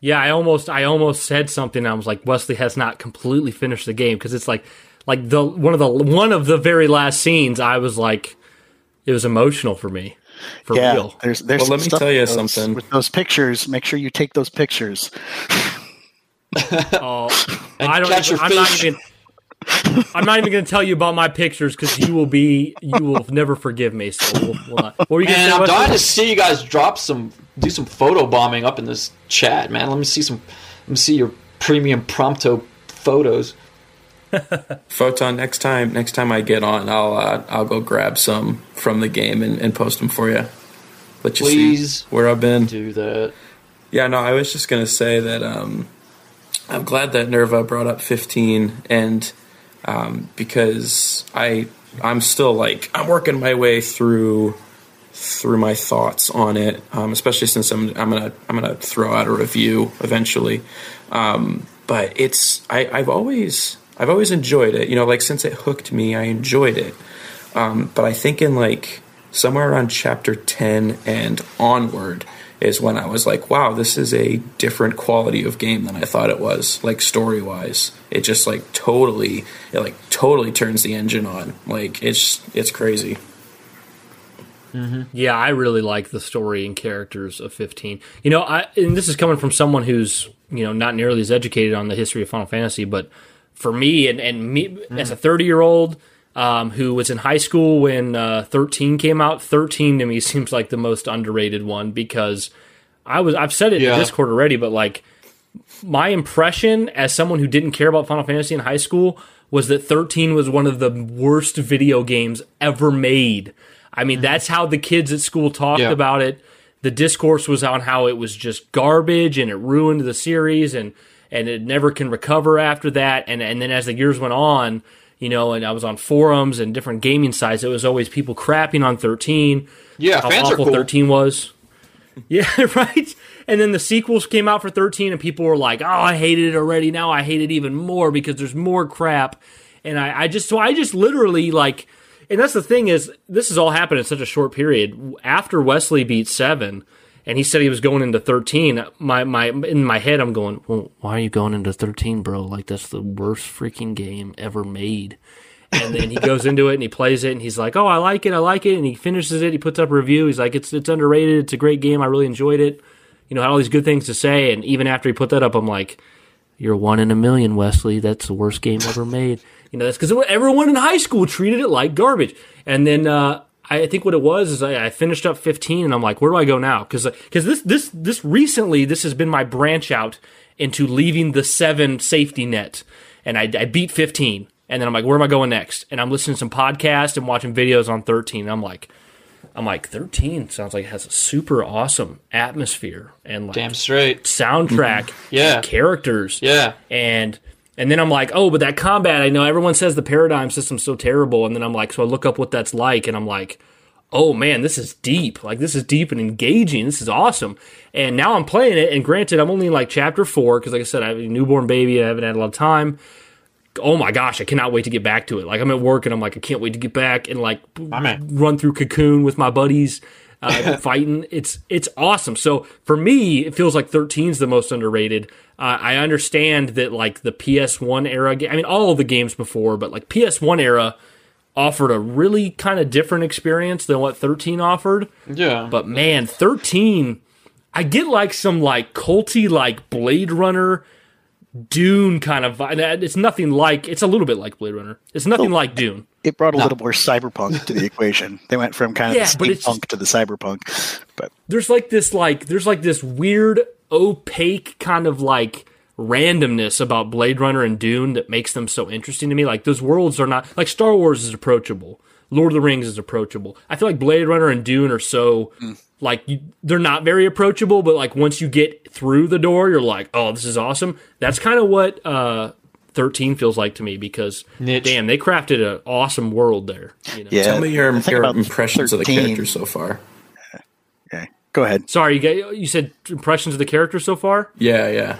Yeah, I almost I almost said something. I was like, Wesley has not completely finished the game because it's like like the one of the one of the very last scenes. I was like, it was emotional for me, for yeah, real. there's there's Well, let me tell you those- something. with those pictures. Make sure you take those pictures. Oh, [laughs] And I don't. catch Even, your I'm not even. I'm not even going to tell you about my pictures because you will be you will never forgive me. So we'll, we'll not. What were you going And to I'm dying to see you guys drop some, do some photo bombing up in this chat, man. Let me see some, let me see your premium prompto photos. [laughs] Photon. Next time, next time I get on, I'll uh, I'll go grab some from the game and, and post them for you. Let you Please see where I've been. do that. Yeah, no, I was just gonna say that um, I'm glad that Nerva brought up 15, and um, because I I'm still like I'm working my way through through my thoughts on it, um, especially since I'm I'm gonna I'm gonna throw out a review eventually. Um, but it's I, I've always I've always enjoyed it. You know, like since it hooked me, I enjoyed it. Um, but I think in like somewhere around chapter 10 and onward is when I was like, wow, this is a different quality of game than I thought it was, like story wise. It just like totally, it like totally turns the engine on. Like it's it's crazy. Yeah, I really like the story and characters of 15. You know, I and this is coming from someone who's you know not nearly as educated on the history of Final Fantasy, but for me and and me as a 30 year old um, who was in high school when uh, 13 came out, 13 to me [laughs] seems like the most underrated one because I was I've said it Yeah. in Discord already, but like my impression as someone who didn't care about Final Fantasy in high school was that 13 was one of the worst video games ever made. I mean, that's how the kids at school talked Yeah. about it. The discourse was on how it was just garbage and it ruined the series and and it never can recover after that. And and then as the years went on, you know, and I was on forums and different gaming sites, it was always people crapping on 13 Yeah, how fans awful cool. 13 was. [laughs] Yeah, [laughs] right. And then the sequels came out for 13, and people were like, "Oh, I hated it already. Now I hate it even more because there's more crap." And I, I just, so I just literally like, and that's the thing is, this has all happened in such a short period. After Wesley beat seven, and he said he was going into 13. My my in my head, I'm going, "Well, why are you going into 13, bro? Like that's the worst freaking game ever made." and then he [laughs] goes into it and he plays it and he's like, "Oh, I like it, I like it," and he finishes it. He puts up a review. He's like, "It's it's underrated. It's a great game. I really enjoyed it." You know, had all these good things to say. And even after he put that up, I'm like, "You're one in a million, Wesley. That's the worst game ever made." [laughs] You know, that's because everyone in high school treated it like garbage. And then uh, I think what it was is I, I finished up 15 and I'm like, where do I go now? Because because this this this recently this has been my branch out into leaving the seven safety net, and I, I beat 15, and then I'm like, where am I going next? And I'm listening to some podcasts and watching videos on 13. And I'm like, I'm like 13 sounds like it has a super awesome atmosphere and like Damn straight. soundtrack, [laughs] Yeah. characters, Yeah. and and then I'm like, oh, but that combat, I know everyone says the paradigm system's so terrible, and then I'm like, so I look up what that's like, and I'm like, oh man, this is deep. Like this is deep and engaging. This is awesome. And now I'm playing it, and granted, I'm only in like chapter four because, like I said, I have a newborn baby, I haven't had a lot of time. Oh my gosh, I cannot wait to get back to it. Like I'm at work, and I'm like, I can't wait to get back and like run through Cocoon with my buddies. Uh, [laughs] fighting, it's it's awesome. So for me, it feels like 13 is the most underrated. Uh, I understand that like the PS1 era, I mean all of the games before, but like PS1 era offered a really kind of different experience than what 13 offered. Yeah. But man, 13, I get like some like culty like Blade Runner, Dune kind of vibe. It's nothing like. It's a little bit like Blade Runner. It's nothing like Dune. It brought a little more cyberpunk to the [laughs] equation. They went from kind of Yeah, the but it's steampunk to the cyberpunk. But There's like this like there's like this weird opaque kind of like randomness about Blade Runner and Dune that makes them so interesting to me. Like those worlds are not like Star Wars is approachable. Lord of the Rings is approachable. I feel like Blade Runner and Dune are so like you, they're not very approachable, but like once you get through the door, you're like, oh, this is awesome. That's kind of what uh, 13 feels like to me because Niche. damn, they crafted an awesome world there. You know? yeah, Tell me your, your about impressions of the 13 characters so far. Okay, go ahead. Sorry, you, got, you said impressions of the character so far. Yeah, yeah.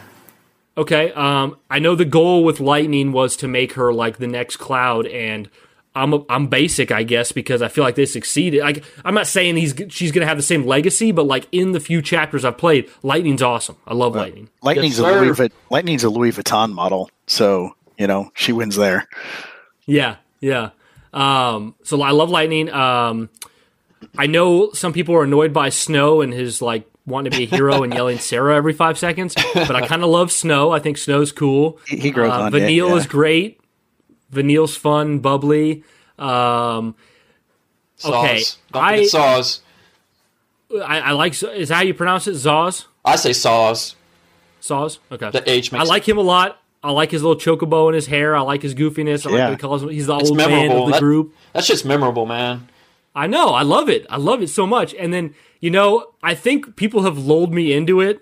Okay. Um, I know the goal with Lightning was to make her like the next Cloud, and I'm a, I'm basic, I guess, because I feel like they succeeded. Like I'm not saying he's she's gonna have the same legacy, but like in the few chapters I've played, Lightning's awesome. I love Lightning. Lightning's Yes, a Louis sir. Lightning's a Louis Vuitton model, so you know she wins there. Yeah, yeah. Um, so I love Lightning. Um, I know some people are annoyed by Snow and his like wanting to be a hero and yelling Sarah every five seconds, but I kind of love Snow. I think Snow's cool. He, he grows Uh, on you, Vanille yeah. is great. Vanille's fun, bubbly. Um, Okay, Saws. I- forget saws. I, I like. Is that how you pronounce it? Zaz. I say saws. Saws. Okay. The H makes I like him a lot. I like his little chocobo in his hair. I like his goofiness. I like Yeah. what he calls him. He's the It's old man memorable. of the That- group. That shit's memorable, man. I know. I love it. I love it so much. And then, you know, I think people have lulled me into it.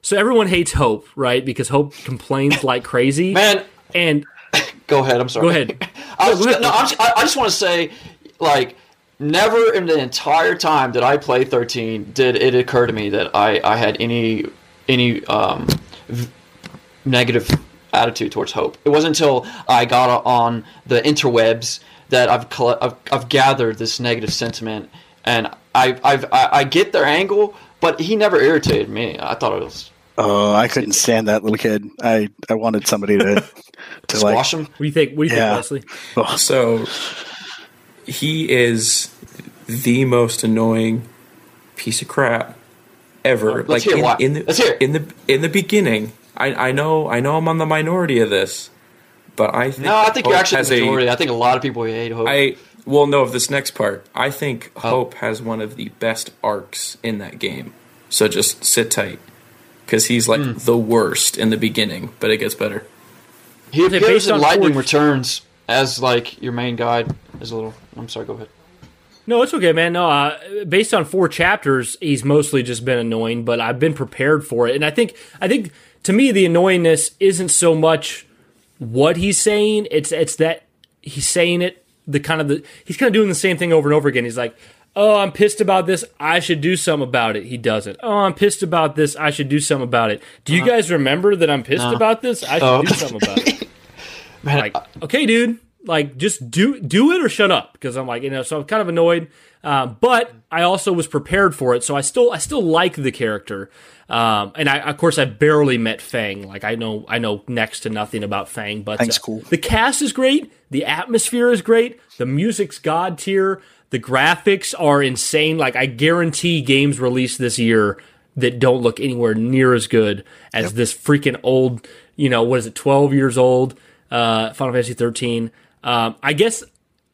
So everyone hates Hope, right? Because Hope complains like crazy. [laughs] Man, And [coughs] go ahead. I'm sorry. Go ahead. [laughs] I, was, go ahead. no, I'm just, I, I just want to say, like, never in the entire time that I played 13 did it occur to me that I, I had any any um, v- negative attitude towards hope. It wasn't until I got on the interwebs that I've coll- I've, I've gathered this negative sentiment, and I I've, I I get their angle, but he never irritated me. I thought it was Oh, I couldn't stand that little kid. I, I wanted somebody to to like. squash him. what do you think? What do you Yeah. think, Leslie? Oh, So he is the most annoying piece of crap ever. Let's hear in, why. in the Let's hear in the in the beginning. I, I know I know I'm on the minority of this, but I think No, I think you're actually the a- majority. I think a lot of people hate hope. I well no of this next part. I think Oh. Hope has one of the best arcs in that game. So just sit tight because he's like Hmm. the worst in the beginning, but it gets better. He it appears based in on Lightning Forge? Returns as like your main guide. Is a little. I'm sorry. Go ahead. No, it's okay, man. No, uh, based on four chapters, he's mostly just been annoying, but I've been prepared for it, and I think, I think to me, the annoyingness isn't so much what he's saying; it's it's that he's saying it the kind of the he's kind of doing the same thing over and over again. He's like, "Oh, I'm pissed about this. I should do something about it." He doesn't. "Oh, I'm pissed about this. I should do something about it." Do you uh-huh. guys remember that I'm pissed about this? I should Oh. do something about it. [laughs] Man, like okay dude like just do do it or shut up because i'm like you know so i'm kind of annoyed. Um, but i also was prepared for it so i still i still like the character. Um, and i of course i barely met fang. Like i know i know next to nothing about fang but uh, cool. the cast is great. The atmosphere is great. The music's god tier. The graphics are insane. Like i guarantee games released this year that don't look anywhere near as good as this freaking old, you know, what is it, 12 years old, uh, Final Fantasy 13. Um, I guess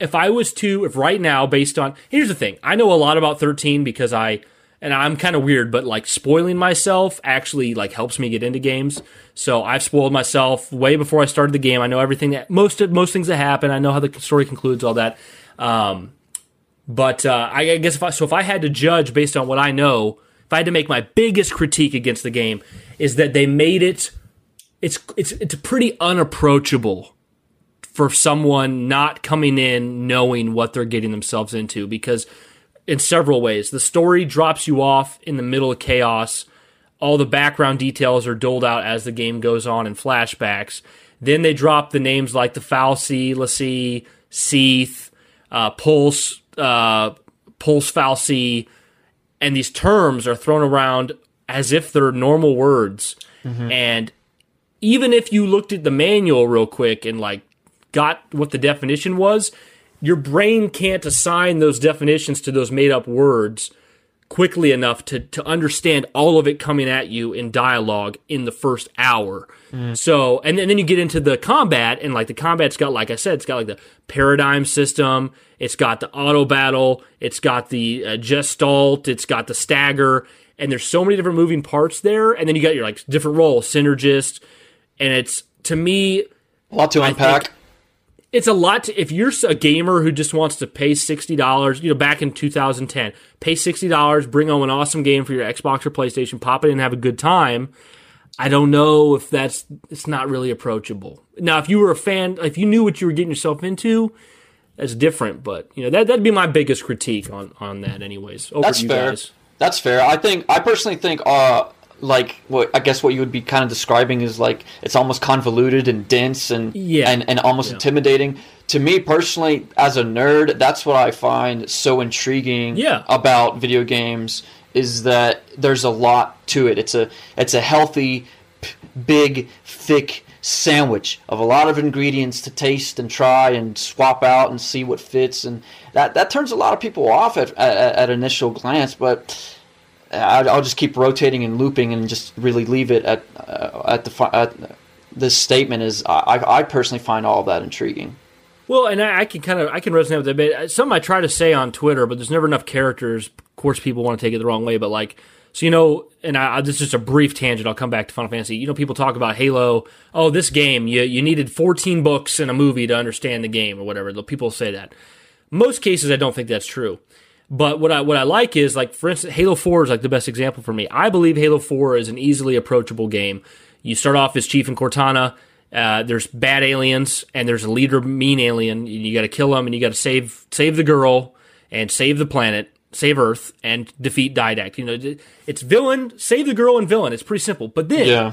if I was to, if right now, based on, here's the thing, I know a lot about 13 because I, and I'm kind of weird, but like spoiling myself actually like helps me get into games. So I've spoiled myself way before I started the game. I know everything that most most things that happen. I know how the story concludes, all that. Um, but uh, I guess if I, so, if I had to judge based on what I know, if I had to make my biggest critique against the game, is that they made it. It's it's it's pretty unapproachable for someone not coming in knowing what they're getting themselves into because in several ways the story drops you off in the middle of chaos all the background details are doled out as the game goes on in flashbacks then they drop the names like the fal'Cie, l'Cie, Cieth, uh, Pulse, uh, Pulse fal'Cie, and these terms are thrown around as if they're normal words. Mm-hmm. And even if you looked at the manual real quick and like got what the definition was, your brain can't assign those definitions to those made up words quickly enough to, to understand all of it coming at you in dialogue in the first hour. Mm. So, and, and then you get into the combat, and like the combat's got, like I said, it's got like the paradigm system, it's got the auto battle, it's got the uh, gestalt, it's got the stagger, and there's so many different moving parts there. And then you got your like different role, synergist, and it's to me a lot to unpack it's a lot to, if you're a gamer who just wants to pay $60 you know back in 2010 pay $60 bring home an awesome game for your xbox or playstation pop it in and have a good time i don't know if that's it's not really approachable. Now if you were a fan if you knew what you were getting yourself into that's different but you know that, that'd be my biggest critique on on that anyways. Over that's fair. guys. that's fair. I think i personally think uh like what I guess what you would be kind of describing is like it's almost convoluted and dense and yeah. and, and almost yeah. intimidating. To me personally, as a nerd, that's what I find so intriguing yeah. about video games is that there's a lot to it. It's a it's a healthy, p- big, thick sandwich of a lot of ingredients to taste and try and swap out and see what fits and that that turns a lot of people off at at, at initial glance, but I'll just keep rotating and looping and just really leave it at uh, at the at this statement is I, I personally find all that intriguing. Well, and I, I can kind of I can resonate with that bit. Something I try to say on Twitter, but there's never enough characters. Of course, people want to take it the wrong way, but like so you know, and I, this is just a brief tangent. I'll come back to Final Fantasy. You know, people talk about Halo. Oh, this game you you needed 14 books and a movie to understand the game or whatever. People say that. Most cases, I don't think that's true. But what I what I like is like for instance, Halo Four is like the best example for me. I believe Halo Four is an easily approachable game. You start off as Chief and Cortana. Uh, there's bad aliens and there's a leader mean alien. You got to kill them and you got to save save the girl and save the planet, save Earth and defeat Didact. You know, it's villain, save the girl and villain. It's pretty simple. But then yeah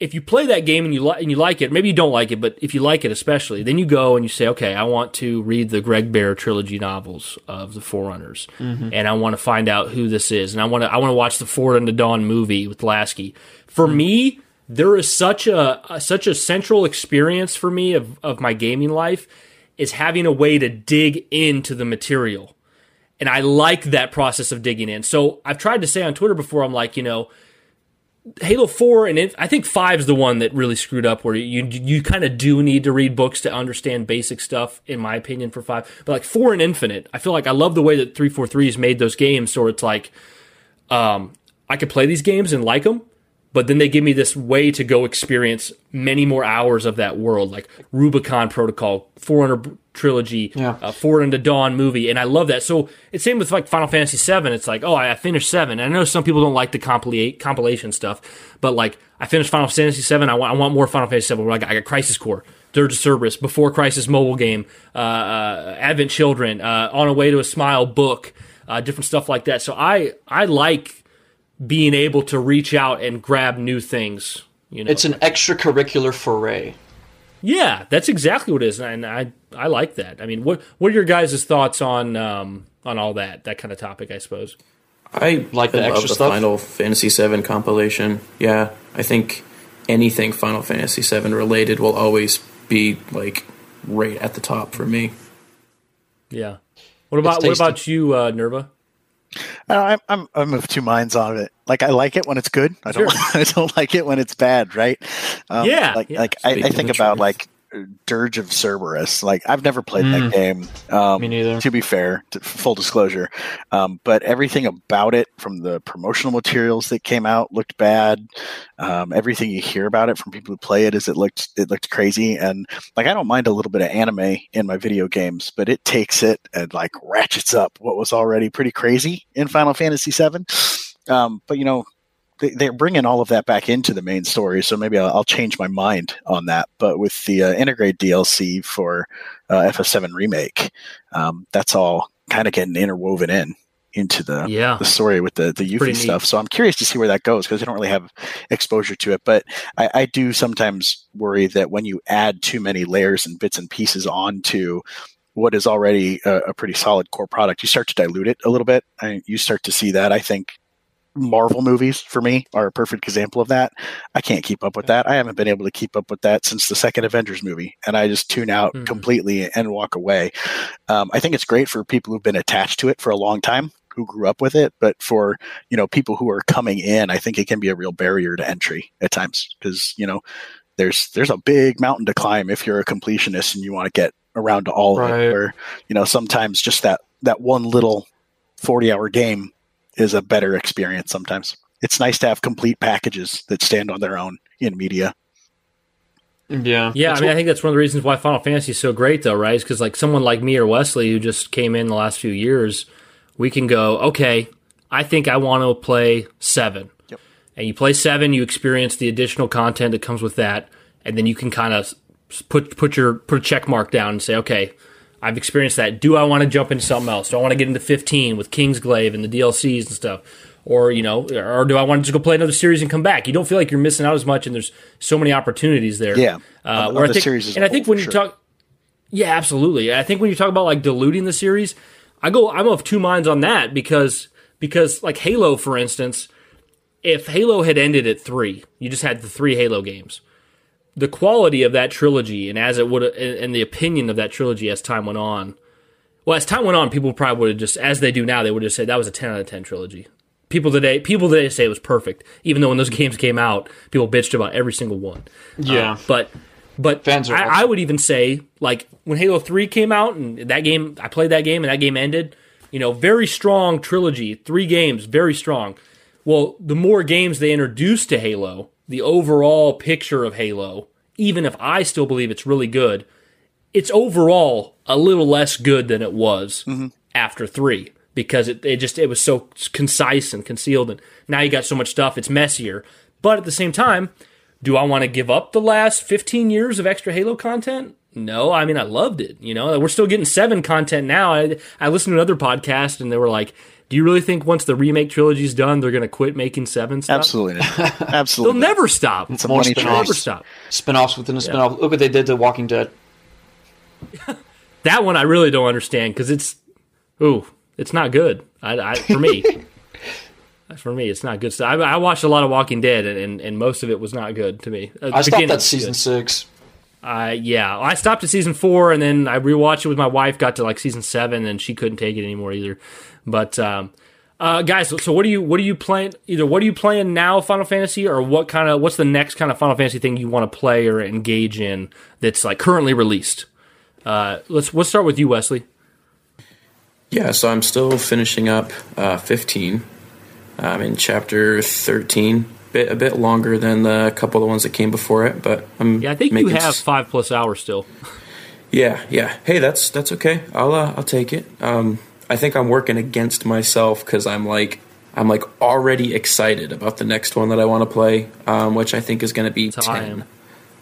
if you play that game and you like and you like it, maybe you don't like it, but if you like it especially, then you go and you say, okay, I want to read the Greg Bear trilogy novels of the Forerunners, mm-hmm. and I want to find out who this is, and I want to I want to watch the Forward Unto Dawn movie with Lasky. For mm-hmm. me, there is such a, a such a central experience for me of of my gaming life is having a way to dig into the material. And I like that process of digging in. So I've tried to say on Twitter before, I'm like, you know, Halo Four and it, I think Five is the one that really screwed up. Where you you kind of do need to read books to understand basic stuff, in my opinion, for Five. But like Four and Infinite, I feel like I love the way that three four made those games. So it's like, um, I could play these games and like them, but then they give me this way to go experience many more hours of that world, like Rubicon Protocol, Forerunner trilogy, yeah. uh, Forward Unto Dawn movie, and I love that. So it's same with like Final Fantasy VII. It's like, oh, I finished seven. And I know some people don't like the compilate, compilation stuff, but like I finished Final Fantasy VII. I want, I want more Final Fantasy I got, I got Crisis Core, Dirge of Cerberus, Before Crisis mobile game, uh, uh, Advent Children, uh, On a Way to a Smile book, uh, different stuff like that. So I I like being able to reach out and grab new things. You know, it's an extracurricular foray. Yeah, that's exactly what it is, and I I like that. I mean, what what are your guys' thoughts on um, on all that that kind of topic? I suppose. I like the I love the stuff. Final Fantasy VII compilation. Yeah, I think anything Final Fantasy VII related will always be like right at the top for me. Yeah. What about what about you, uh, Nerva? I'm I'm I'm of two minds on it. Like I like it when it's good. I don't sure. [laughs] I don't like it when it's bad. Right? Um, yeah. Like yeah. like I, I, think about like Dirge of Cerberus. Like I've never played that game. Um, Me neither. To be fair, to, full disclosure, um, but everything about it, from the promotional materials that came out, looked bad. Um, everything you hear about it from people who play it is it looked it looked crazy. And like I don't mind a little bit of anime in my video games, but it takes it and like ratchets up what was already pretty crazy in Final Fantasy VII. Um, but you know, they, they're bringing all of that back into the main story, so maybe I'll, I'll change my mind on that. But with the uh, Intergrade DLC for uh, FF7 remake, um, that's all kind of getting interwoven in into the Yeah. the story with the the Yuffie stuff. So I'm curious to see where that goes because I don't really have exposure to it. But I, I do sometimes worry that when you add too many layers and bits and pieces onto what is already a, a pretty solid core product, you start to dilute it a little bit. I, you start to see that. I think Marvel movies for me are a perfect example of that. I can't keep up with that. I haven't been able to keep up with that since the second Avengers movie, and I just tune out Mhm. completely and walk away. Um, I think it's great for people who've been attached to it for a long time, who grew up with it, but for you know people who are coming in, I think it can be a real barrier to entry at times because you know there's there's a big mountain to climb if you're a completionist and you want to get around to all of it. Where you know sometimes just that that one little forty hour game is a better experience sometimes. It's nice to have complete packages that stand on their own in media. Yeah. Yeah, That's I mean, what- I think that's one of the reasons why Final Fantasy is so great, though, right? Is because like someone like me or Wesley, who just came in the last few years, we can go, okay, I think I want to play seven, Yep. and you play seven, you experience the additional content that comes with that, and then you can kind of put put your put a check mark down and say, okay, I've experienced that. Do I want to jump into something else? Do I want to get into 15 with King's Kingsglaive and the DLCs and stuff? Or, you know, or do I want to just go play another series and come back? You don't feel like you're missing out as much, and there's so many opportunities there. Yeah. Uh, where I the think, and I think when you sure. talk, yeah, absolutely. I think when you talk about like diluting the series, I go, I'm of two minds on that because because like Halo, for instance, if Halo had ended at three, you just had the three Halo games. The quality of that trilogy, and as it would, and the opinion of that trilogy as time went on, well, as time went on, people probably would have just, as they do now, they would have said that was a ten out of ten trilogy. People today, people today say it was perfect, even though when those games came out, people bitched about every single one. Uh, yeah. But but Fans are I, awesome. I would even say like when Halo Three came out and that game, I played that game and that game ended. You know, very strong trilogy, three games, very strong. Well, the more games they introduced to Halo, the overall picture of Halo, even if I still believe it's really good, it's overall a little less good than it was mm-hmm. after three because it, it just it was so concise and concealed and now you got so much stuff it's messier. But at the same time do i want to give up the last 15 years of extra halo content? No i mean i loved it you know? We're still getting seven content now. I, I listened to another podcast and they were like do you really think once the remake trilogy's done they're going to quit making seven stuff Absolutely, not. [laughs] they'll never stop It's a More money spin-offs. never train. stop Spin-offs within a spin-off. Look what they did to Walking Dead. [laughs] that one I really don't understand because it's, ooh, it's not good. I, I for me, [laughs] for me, it's not good stuff. I, I watched a lot of Walking Dead, and, and, and most of it was not good to me. Uh, I stopped beginning at season good. six. Uh, yeah, I stopped at season four, and then I rewatched it with my wife. Got to like season seven, and she couldn't take it anymore either. But um, uh, guys, so, what are you what are you playing? Either what are you playing now, Final Fantasy, or what kind of what's the next kind of Final Fantasy thing you want to play or engage in that's like currently released? Uh, let's let's start with you, Wesley. Yeah, so I'm still finishing up uh, 15. I'm in chapter 13. Bit a bit longer than the couple of the ones that came before it, but I'm Yeah, I think you have s- five plus hours still. Yeah, yeah. Hey, that's that's okay. I'll uh, I'll take it. Um, I think I'm working against myself because I'm like I'm like already excited about the next one that I want to play, um, which I think is going to be That's how I ten.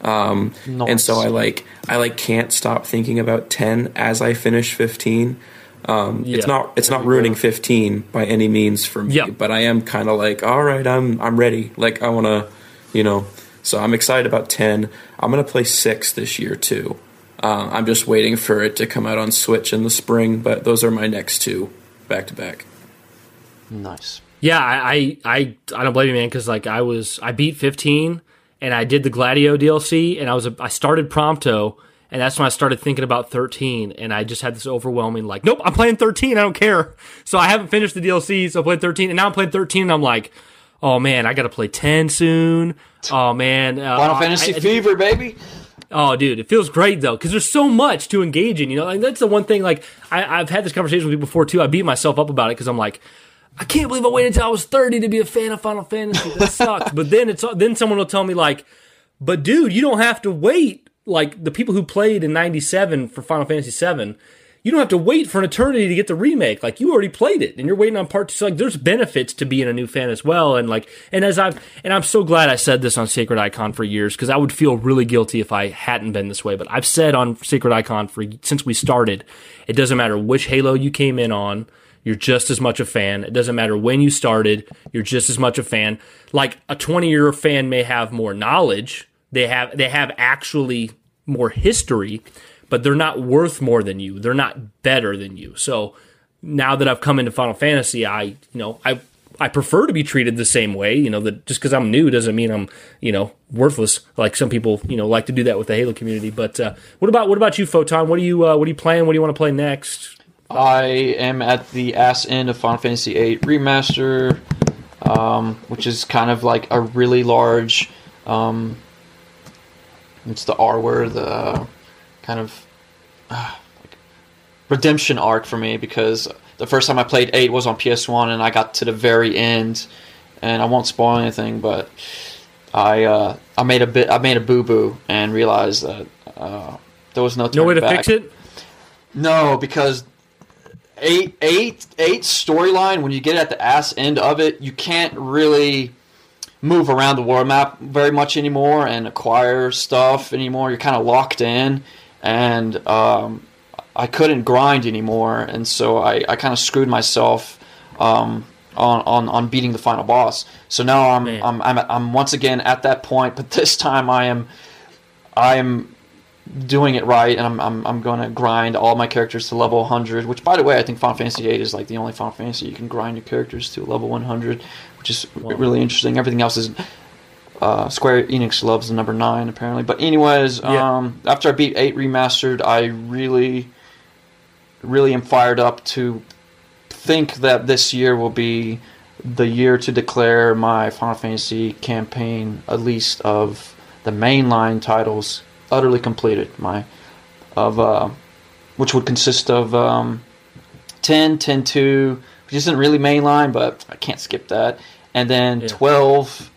am. And so I like I like can't stop thinking about ten as I finish fifteen. Um, Yeah. It's not it's not ruining fifteen by any means for me, Yeah. but I am kind of like all right, I'm I'm ready. Like I want to, you know. So I'm excited about ten. I'm gonna play six this year too. Uh, I'm just waiting for it to come out on Switch in the spring, but those are my next two back to back. Nice. Yeah, I I I, I don't blame you, man, because like I was I beat 15 and I did the Gladio DLC and I was a, I started Prompto and that's when I started thinking about 13 and I just had this overwhelming like nope I'm playing 13 I don't care so I haven't finished the DLC so I played 13 and now I'm playing 13 and I'm like oh man I got to play 10 soon oh man uh, Final I- Fantasy I- Fever, baby. Oh, dude, it feels great though because there's so much to engage in. You know, like that's the one thing. Like I, I've had this conversation with people before too. I beat myself up about it because I'm like, I can't believe I waited until I was 30 to be a fan of Final Fantasy. That sucks. but then it's then someone will tell me like, but dude, you don't have to wait. Like the people who played in '97 for Final Fantasy VII, you don't have to wait for an eternity to get the remake. Like you already played it, and you're waiting on part two. So, like there's benefits to being a new fan as well. And like, and as I've and I'm so glad I said this on Sacred Icon for years because I would feel really guilty if I hadn't been this way. But I've said on Sacred Icon for since we started, it doesn't matter which Halo you came in on you're just as much a fan. It doesn't matter when you started, you're just as much a fan. Like a 20 year fan may have more knowledge, they have they have actually more history, but they're not worth more than you. They're not better than you. So now that I've come into Final Fantasy, I you know I I prefer to be treated the same way. You know that just because I'm new doesn't mean I'm you know worthless. Like some people you know like to do that with the Halo community. But uh, what about what about you, Photon? What are you uh, what are you playing? What do you want to play next? I am at the ass end of Final Fantasy VIII Remaster, um, which is kind of like a really large. Um, it's the R word, the kind of uh, like redemption arc for me because the first time I played eight was on PS1 and I got to the very end, and I won't spoil anything, but I uh, I made a bit I made a boo boo and realized that uh, there was no no way to back. fix it. No, because eight eight eight storyline when you get at the ass end of it you can't really move around the world map very much anymore and acquire stuff anymore. You're kind of locked in. And um, i couldn't grind anymore. And so i, I kind of screwed myself um, on, on, on beating the final boss. So now I'm, I'm, I'm i'm once again at that point but this time i am i am doing it right, and I'm I'm, I'm going to grind all my characters to level 100. Which, by the way, I think Final Fantasy VIII is like the only Final Fantasy you can grind your characters to level 100, which is wow. really interesting. Everything else is uh, Square Enix loves the number nine apparently. But anyways, yeah. um, after I beat eight remastered, I really, really am fired up to think that this year will be the year to declare my Final Fantasy campaign, at least of the mainline titles, utterly completed. My of uh, which would consist of um, 10, 10 2, which isn't really mainline, but I can't skip that, and then yeah. 12.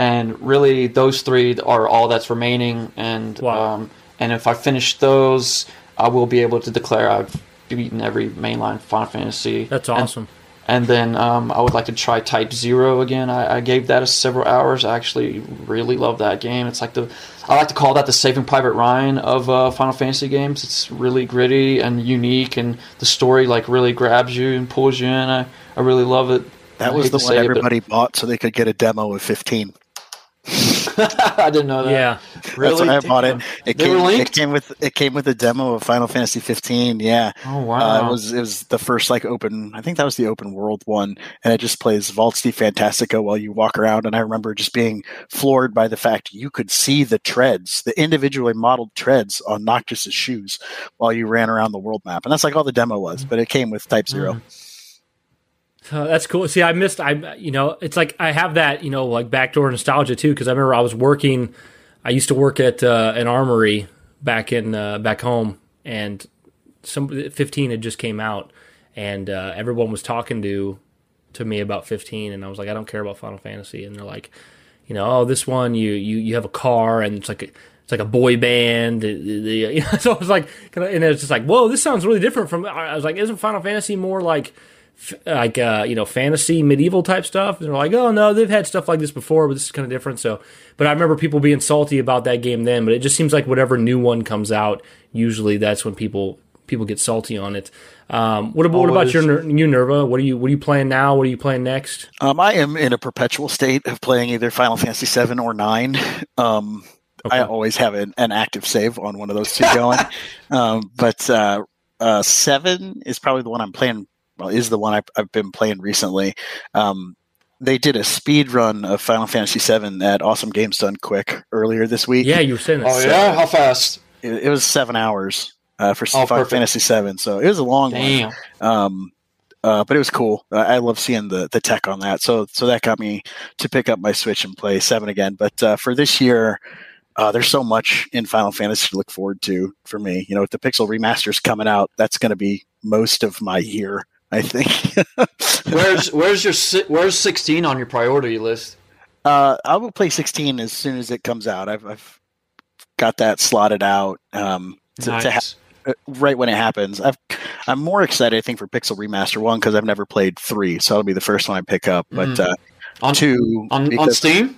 And really, those three are all that's remaining. And wow. um, and if I finish those, I will be able to declare I've beaten every mainline Final Fantasy. That's awesome. And, then um, I would like to try Type Zero again. I, I, gave that a several hours. I actually really love that game. It's like the I like to call that the Saving Private Ryan of uh, Final Fantasy games. It's really gritty and unique, and the story like really grabs you and pulls you in. I, I really love it. That was the one everybody it, bought so they could get a demo of 15. [laughs] I didn't know that. Yeah, really. That's I bought it. It came, it came, with it came with a demo of Final Fantasy 15. Yeah. Oh wow. Uh, it was it was the first like open. I think that was the open world one, and it just plays Valse di Fantastica while you walk around. And I remember just being floored by the fact you could see the treads, the individually modeled treads on Noctis's shoes while you ran around the world map. And that's like all the demo was, but it came with Type 0 mm. That's cool. See, I missed. I you know, it's like I have that you know like backdoor nostalgia too because I remember I was working. I used to work at uh, an armory back in uh, back home, and some 15 had just came out, and uh, everyone was talking to to me about 15, and I was like, I don't care about Final Fantasy, and they're like, you know, oh, this one you you you have a car, and it's like a, it's like a boy band. [laughs] You know, so I was like, and it's just like, whoa, this sounds really different from. I was like, isn't Final Fantasy more like like uh, you know fantasy medieval type stuff. And they're like, oh no, they've had stuff like this before, but this is kind of different. So, but I remember people being salty about that game then. But it just seems like whatever new one comes out, usually that's when people people get salty on it. Um, what about what about your new Nerva? What are you what are you playing now? What are you playing next? Um, I am in a perpetual state of playing either Final Fantasy seven or nine. Um, okay. I always have an, an, active save on one of those two going, [laughs] um, but uh, uh, seven is probably the one I'm playing well, is the one I've, I've been playing recently. Um, they did a speed run of Final Fantasy VII at Awesome Games Done Quick earlier this week. Yeah, you were saying that. Oh yeah, how fast? It, it was seven hours uh, for oh, Final Fantasy VII, so it was a long Damn. one. Um, uh, but it was cool. I love seeing the the tech on that. So so that got me to pick up my Switch and play seven again. But uh, for this year, uh, there's so much in Final Fantasy to look forward to for me. You know, with the Pixel remasters coming out, that's going to be most of my year. I think. [laughs] where's where's your where's 16 on your priority list? Uh, I will play 16 as soon as it comes out. I've, I've got that slotted out um, to, nice. to ha- uh, right when it happens. I've, I'm more excited, I think, for Pixel Remaster one because I've never played three, so that'll be the first one I pick up. But Mhm. uh, on two on, on Steam.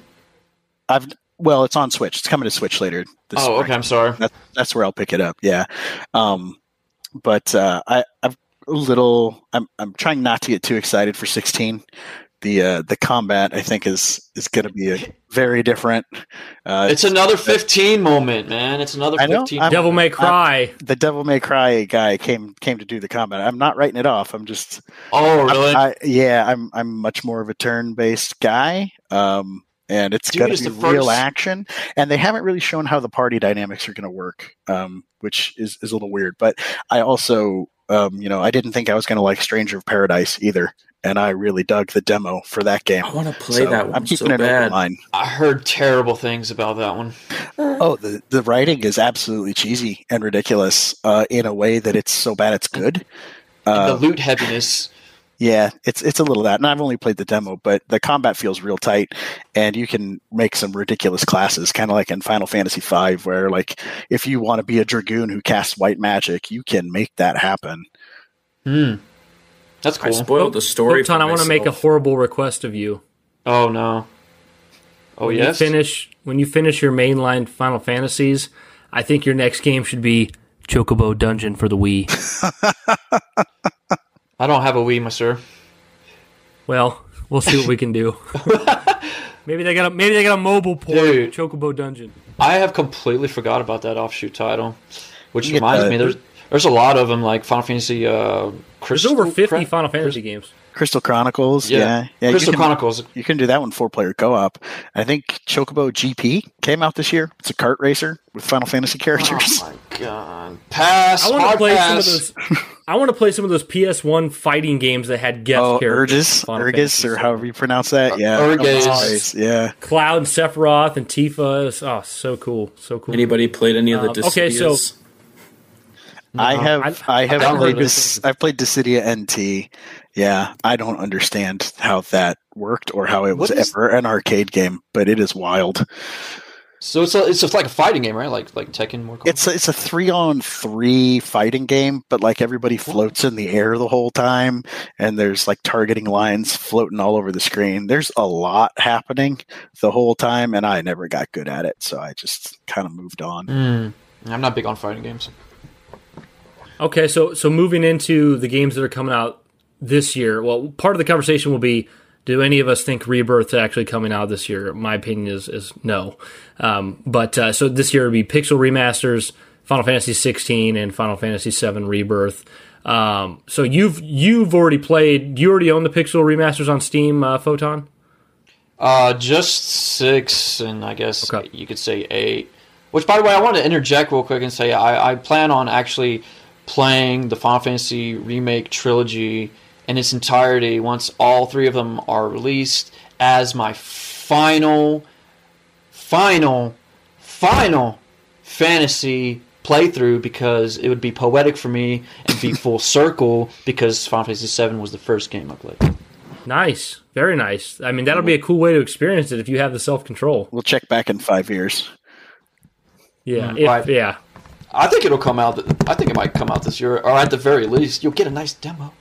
I've well, it's on Switch. It's coming to Switch later. This Oh, spring. okay. I'm sorry. That's that's where I'll pick it up. Yeah, um, but uh, I, I've little. I'm I'm trying not to get too excited for 16. The uh, the combat I think is is going to be a very different. Uh, It's another 15 moment, man. It's another I know. 15. I'm- Devil May Cry. the Devil May Cry guy came came to do the combat. I'm not writing it off. I'm just oh, really? I, yeah. I'm I'm much more of a turn based guy. Um, and it's Dude, going to be the real first- action. And they haven't really shown how the party dynamics are going to work, um, which is is a little weird. But I also, um, you know, I didn't think I was going to like Stranger of Paradise either. And I really dug the demo for that game. I want to play So that one I'm keeping so an open mind. I heard terrible things about that one. Oh, the the writing is absolutely cheesy and ridiculous uh, in a way that it's so bad it's good. Uh, the loot heaviness. Yeah, it's it's a little that. And I've only played the demo, but the combat feels real tight, and you can make some ridiculous classes, kind of like in Final Fantasy V, where like if you want to be a dragoon who casts white magic, you can make that happen. Hmm. That's cool. I cool. spoiled the story. Photon, for I want to make a horrible request of you. Oh no. Oh when yes. You finish when you finish your mainline Final Fantasies, I think your next game should be Chocobo Dungeon for the Wii. [laughs] I don't have a Wii, my sir. well, we'll see what we can do. [laughs] maybe they got a maybe they got a mobile port Dude. Chocobo Dungeon. I have completely forgot about that offshoot title, which You reminds the- me there's there's a lot of them like Final Fantasy. Uh, There's over 50 Cra- Final Fantasy games. Crystal Chronicles, Yeah, yeah, yeah. Crystal you can, Chronicles. You can do that one four player co op. I think Chocobo GP came out this year. It's a kart racer with Final Fantasy characters. Oh my god! Pass. I want to play pass. some of those. I want to play some of those PS1 fighting games that had guest oh, characters. Urgus, Final Urgus, Fantasy or however you pronounce that. Yeah, Urgus. Nice, Yeah. Cloud and Sephiroth and Tifa. Oh, so cool, so cool. Anybody played any of the Um, okay, so- I have I, have downloaded played this. I've played Dissidia NT. Yeah, I don't understand how that worked or how it was What is- ever an arcade game, but it is wild. So it's a, it's just like a fighting game, right? Like like Tekken, more. It's a, it's a three on three fighting game, but like everybody floats in the air the whole time, and there's like targeting lines floating all over the screen. There's a lot happening the whole time, and I never got good at it, so I just kind of moved on. Mm. I'm not big on fighting games. Okay, so so moving into the games that are coming out this year. Well, part of the conversation will be: Do any of us think Rebirth is actually coming out this year? My opinion is is no. Um, but uh, so this year would be Pixel remasters, Final Fantasy 16, and Final Fantasy 7 Rebirth. Um, so you've you've already played. You already own the Pixel remasters on Steam, uh, Photon. Uh, just six, and I guess Okay. you could say eight. Which, by the way, I want to interject real quick and say I, I plan on actually playing the Final Fantasy remake trilogy in its entirety once all three of them are released as my final, final, final fantasy playthrough because it would be poetic for me and be [laughs] full circle because Final Fantasy VII was the first game I played. Nice, very nice. I mean, that'll be a cool way to experience it if you have the self control. We'll check back in five years. Yeah, Mm, if, right. yeah. I think it'll come out. I think it might come out this year, or at the very least, you'll get a nice demo.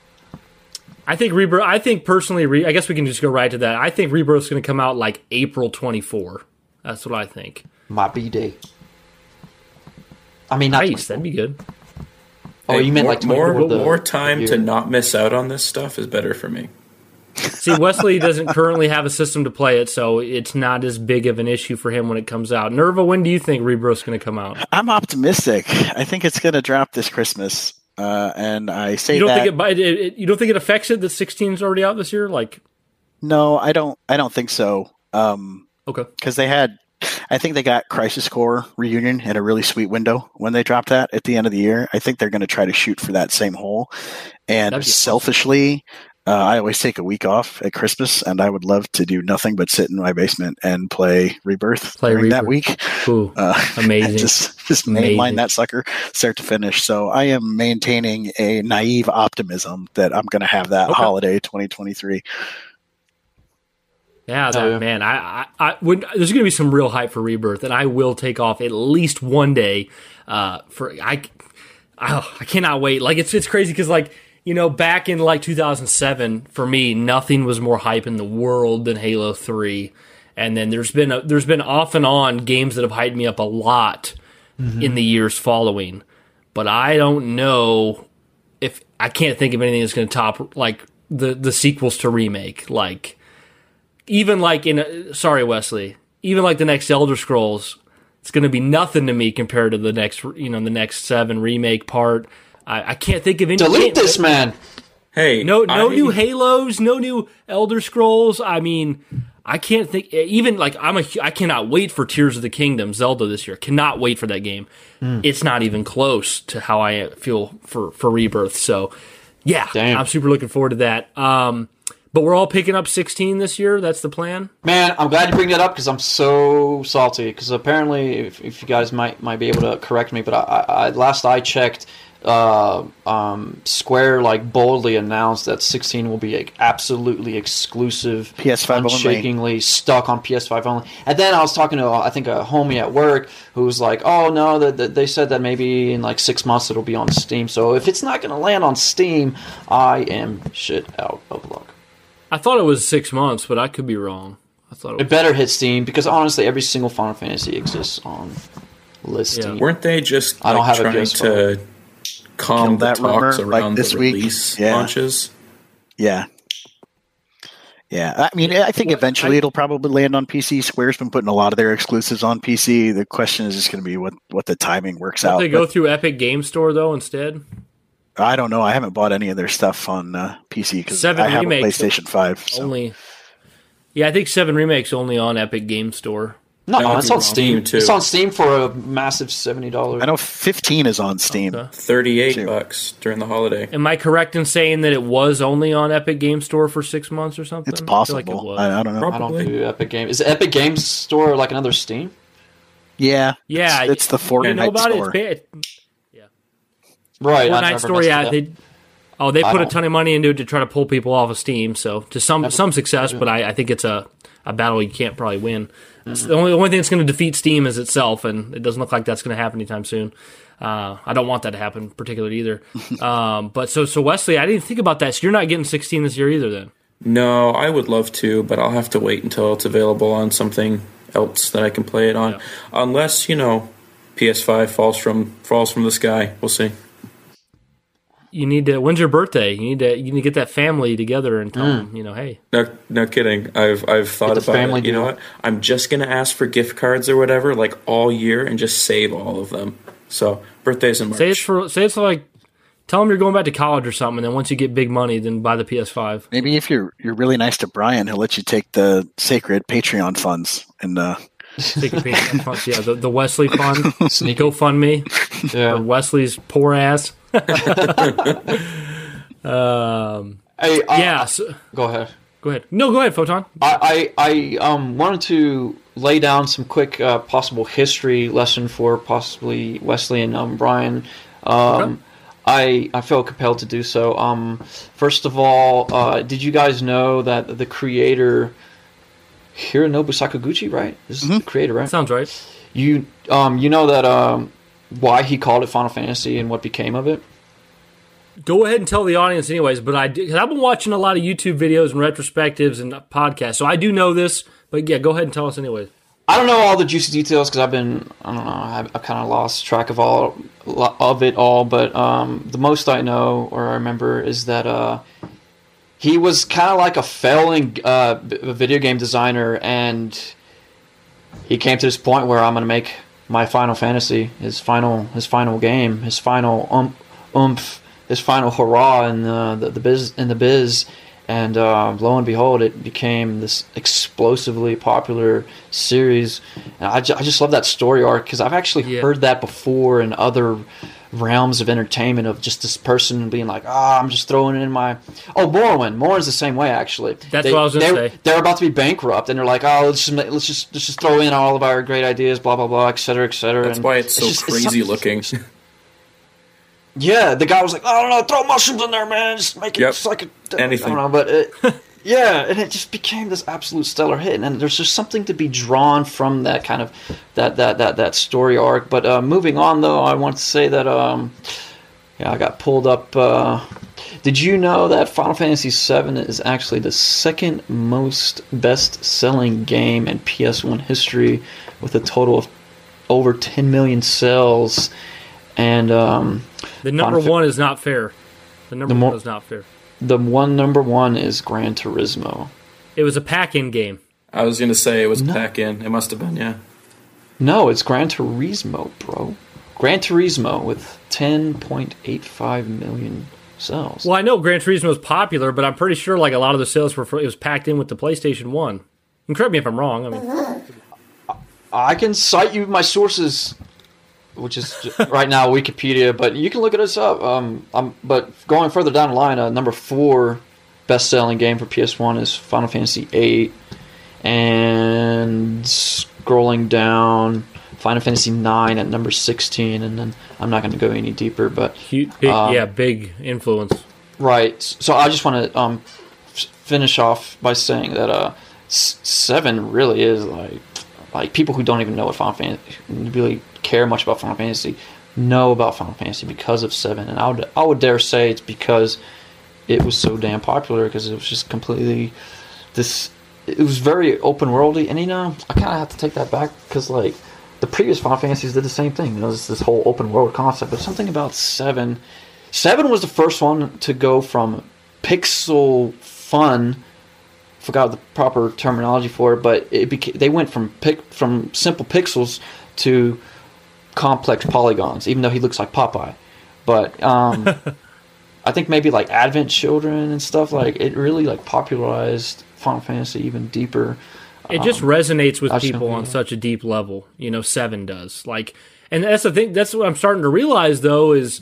I think Rebirth. I think personally, Re, I guess we can just go right to that. I think Rebirth's going to come out like April twenty four. That's what I think. My b day. I mean, not. Nice, that'd be good. oh, you meant more, like more the- more time to not miss out on this stuff is better for me. See, Wesley doesn't currently have a system to play it, so it's not as big of an issue for him when it comes out. Nerva, when do you think Rebirth's going to come out? I'm optimistic. I think it's going to drop this Christmas, uh, and I say You don't that. think it, it, it? You don't think it affects it that 16 is already out this year? Like, no, I don't. I don't think so. Um, okay, because they had I think they got Crisis Core reunion in a really sweet window when they dropped that at the end of the year. I think they're going to try to shoot for that same hole. And That'd selfishly, Uh, I always take a week off at Christmas, and I would love to do nothing but sit in my basement and play Rebirth Play during that week. Ooh, [laughs] Uh, amazing. just just Amazing. mainline that sucker start to finish. So I am maintaining a naive optimism that I'm going to have that Okay. holiday 2023. Yeah, that, Oh, yeah. man. I, I, I when there's going to be some real hype for Rebirth, and I will take off at least one day. Uh, for I, I, I cannot wait. Like it's it's crazy because like you know back in like 2007 for me, nothing was more hype in the world than Halo Three, and then there's been a, there's been off and on games that have hyped me up a lot mm-hmm. in the years following, but I don't know if I can't think of anything that's going to top like the the sequels to remake. Like even like in a, sorry Wesley, even like the next Elder Scrolls, it's going to be nothing to me compared to the next you know the next seven remake part. I, I can't think of any. Delete this man. Hey, No, no I- new Halos, no new Elder Scrolls. I mean, I can't think. Even like I'm a, I cannot wait for Tears of the Kingdom, Zelda this year. Cannot wait for that game. Hmm. It's not even close to how I feel for for Rebirth. So, yeah, Damn. I'm super looking forward to that. Um, but we're all picking up 16 this year. That's the plan. Man, I'm glad you bring that up because I'm so salty. Because apparently, if, if you guys might might be able to correct me, but I, I, I last I checked, uh, um, Square like boldly announced that 16 will be like, absolutely exclusive, PS5 only. unshakingly stuck on PS5 only. And then I was talking to I think a homie at work who was like, "Oh no, that that they said that maybe in like six months it'll be on Steam. So if it's not going to land on Steam, I am shit out of luck." I thought it was six months, but I could be wrong. I thought it It better hit Steam because honestly, every single Final Fantasy exists on list Yeah. Weren't they just I don't like, have a trying PS5. to calm the that talks rumor, like this the week? Yeah. launches? Yeah. Yeah, I mean, I think eventually it'll probably land on PC. Square's been putting a lot of their exclusives on PC. The question is just going to be what what the timing works Don't out. they go But through Epic Game Store though instead? I don't know. I haven't bought any of their stuff on uh, PC because I have remakes a PlayStation Five. So. Only. Yeah, I think Seven Remakes only on Epic Game Store. No, That it's on wrong. Steam. Steam, too. It's on Steam for a massive seventy dollars. I know 15 is on Steam. Okay. Thirty-eight Two. bucks during the holiday. Am I correct in saying that it was only on Epic Game Store for six months or something? It's I like it possible. was. I, I don't know. Prob- I don't Probably. do Epic Games. Is Epic Games Store like another Steam? Yeah, Yeah, it's, it's the Fortnite you know about store. it? It's Right. I've Fortnite never store. Yeah, they. Oh, they put a ton of money into it to try to pull people off of Steam. So to some some success, but I, I think it's a, a battle you can't probably win. It's the only the only thing that's going to defeat Steam is itself, and it doesn't look like that's going to happen anytime soon. Uh, I don't want that to happen particularly either. [laughs] um, but so so Wesley, I didn't think about that. So you're not getting 16 this year either, then? No, I would love to, but I'll have to wait until it's available on something else that I can play it on. Yeah. Unless you know, PS5 falls from falls from the sky. We'll see. You need to. When's your birthday? You need to. You need to get that family together and tell Mm. them. You know, hey, No, no kidding. I've I've thought about family it. You know what? I'm just gonna ask for gift cards or whatever, like all year, and just save all of them. So birthdays in March. say it's for. Say it's like. Tell them you're going back to college or something, and then once you get big money, then buy the PS5. Maybe if you're you're really nice to Brian, he'll let you take the sacred Patreon funds and uh, Patreon fund. Yeah, the, the Wesley fund. [laughs] Sneaky. GoFundMe. Yeah. Wesley's poor ass. Um, Hey, uh, yeah. So, Go ahead. go ahead. No, go ahead, Photon. I, I, I um, wanted to lay down some quick uh, possible history lesson for possibly Wesley and um, Brian. Um, Okay. I, I felt compelled to do so. Um, first of all, uh, did you guys know that the creator Hironobu Sakaguchi, right? This is the creator, right? Sounds right. You um, you know that um, why he called it Final Fantasy and what became of it? Go ahead and tell the audience, anyways. But I, because I've been watching a lot of YouTube videos and retrospectives and podcasts, so I do know this. But yeah, go ahead and tell us, anyways. I don't know all the juicy details because I've been I don't know I've, I've kind of lost track of all of it all. But um, the most I know or I remember is that uh, he was kind of like a failing uh, video game designer, and he came to this point where I'm gonna make my Final Fantasy his final his final game his final um, oomph his final hurrah in the, the, the biz in the biz. And uh, lo and behold, it became this explosively popular series. And I, ju- I just love that story arc because I've actually Yeah. heard that before in other realms of entertainment of just this person being like, ah, I'm just throwing it in my. Oh, Morrowind. Morrowind's the same way actually. That's what I was gonna they're, say. They're about to be bankrupt, and they're like, oh, let's just let's just let's just throw in all of our great ideas, blah blah blah, et cetera, et cetera. That's and why it's so just- crazy some- looking. [laughs] Yeah, the guy was like, I don't know, throw mushrooms in there, man, just make it Yep. just like a, Anything. I don't know, but it, [laughs] yeah, and it just became this absolute stellar hit, and there's just something to be drawn from that kind of that that that that story arc. But uh, moving on, though, I want to say that um, yeah, I got pulled up. Uh, did you know that Final Fantasy VII is actually the second most best-selling game in PS1 history, with a total of over 10 million sales, and um, The number Final one is not fair. The number The more- one is not fair. The one number one is Gran Turismo. It was a pack-in game. I was gonna say it was pack-in. It must have been, yeah. No, it's Gran Turismo, bro. Gran Turismo with 10.85 million sales. Well, I know Gran Turismo was popular, but I'm pretty sure like a lot of the sales were for, it was packed in with the PlayStation One. And correct me if I'm wrong. I mean, I can cite you my sources, which is right now Wikipedia, but you can look it us up. Um, um, but going further down the line, uh, number four best-selling game for PS1 is Final Fantasy VIII, and scrolling down, Final Fantasy IX at number 16, and then I'm not going to go any deeper, but hu- big, Um, yeah, big influence. Right. So I just want to um, f- finish off by saying that uh, s- seven really is like like people who don't even know what Final Fantasy really care much about Final Fantasy know about Final Fantasy because of seven, and I would I would dare say it's because it was so damn popular because it was just completely this. It was very open worldy, and you know I kind of have to take that back because like the previous Final Fantasies did the same thing. You know, this this whole open world concept, but something about seven. Seven was the first one to go from pixel fun. Forgot the proper terminology for it, but it became, they went from pic, from simple pixels to complex polygons. Even though he looks like Popeye, but um, [laughs] I think maybe like Advent Children and stuff like it really like popularized Final Fantasy even deeper. It just resonates with people on such a deep level. You know, seven does. Like, and that's the thing. That's what I'm starting to realize, though, is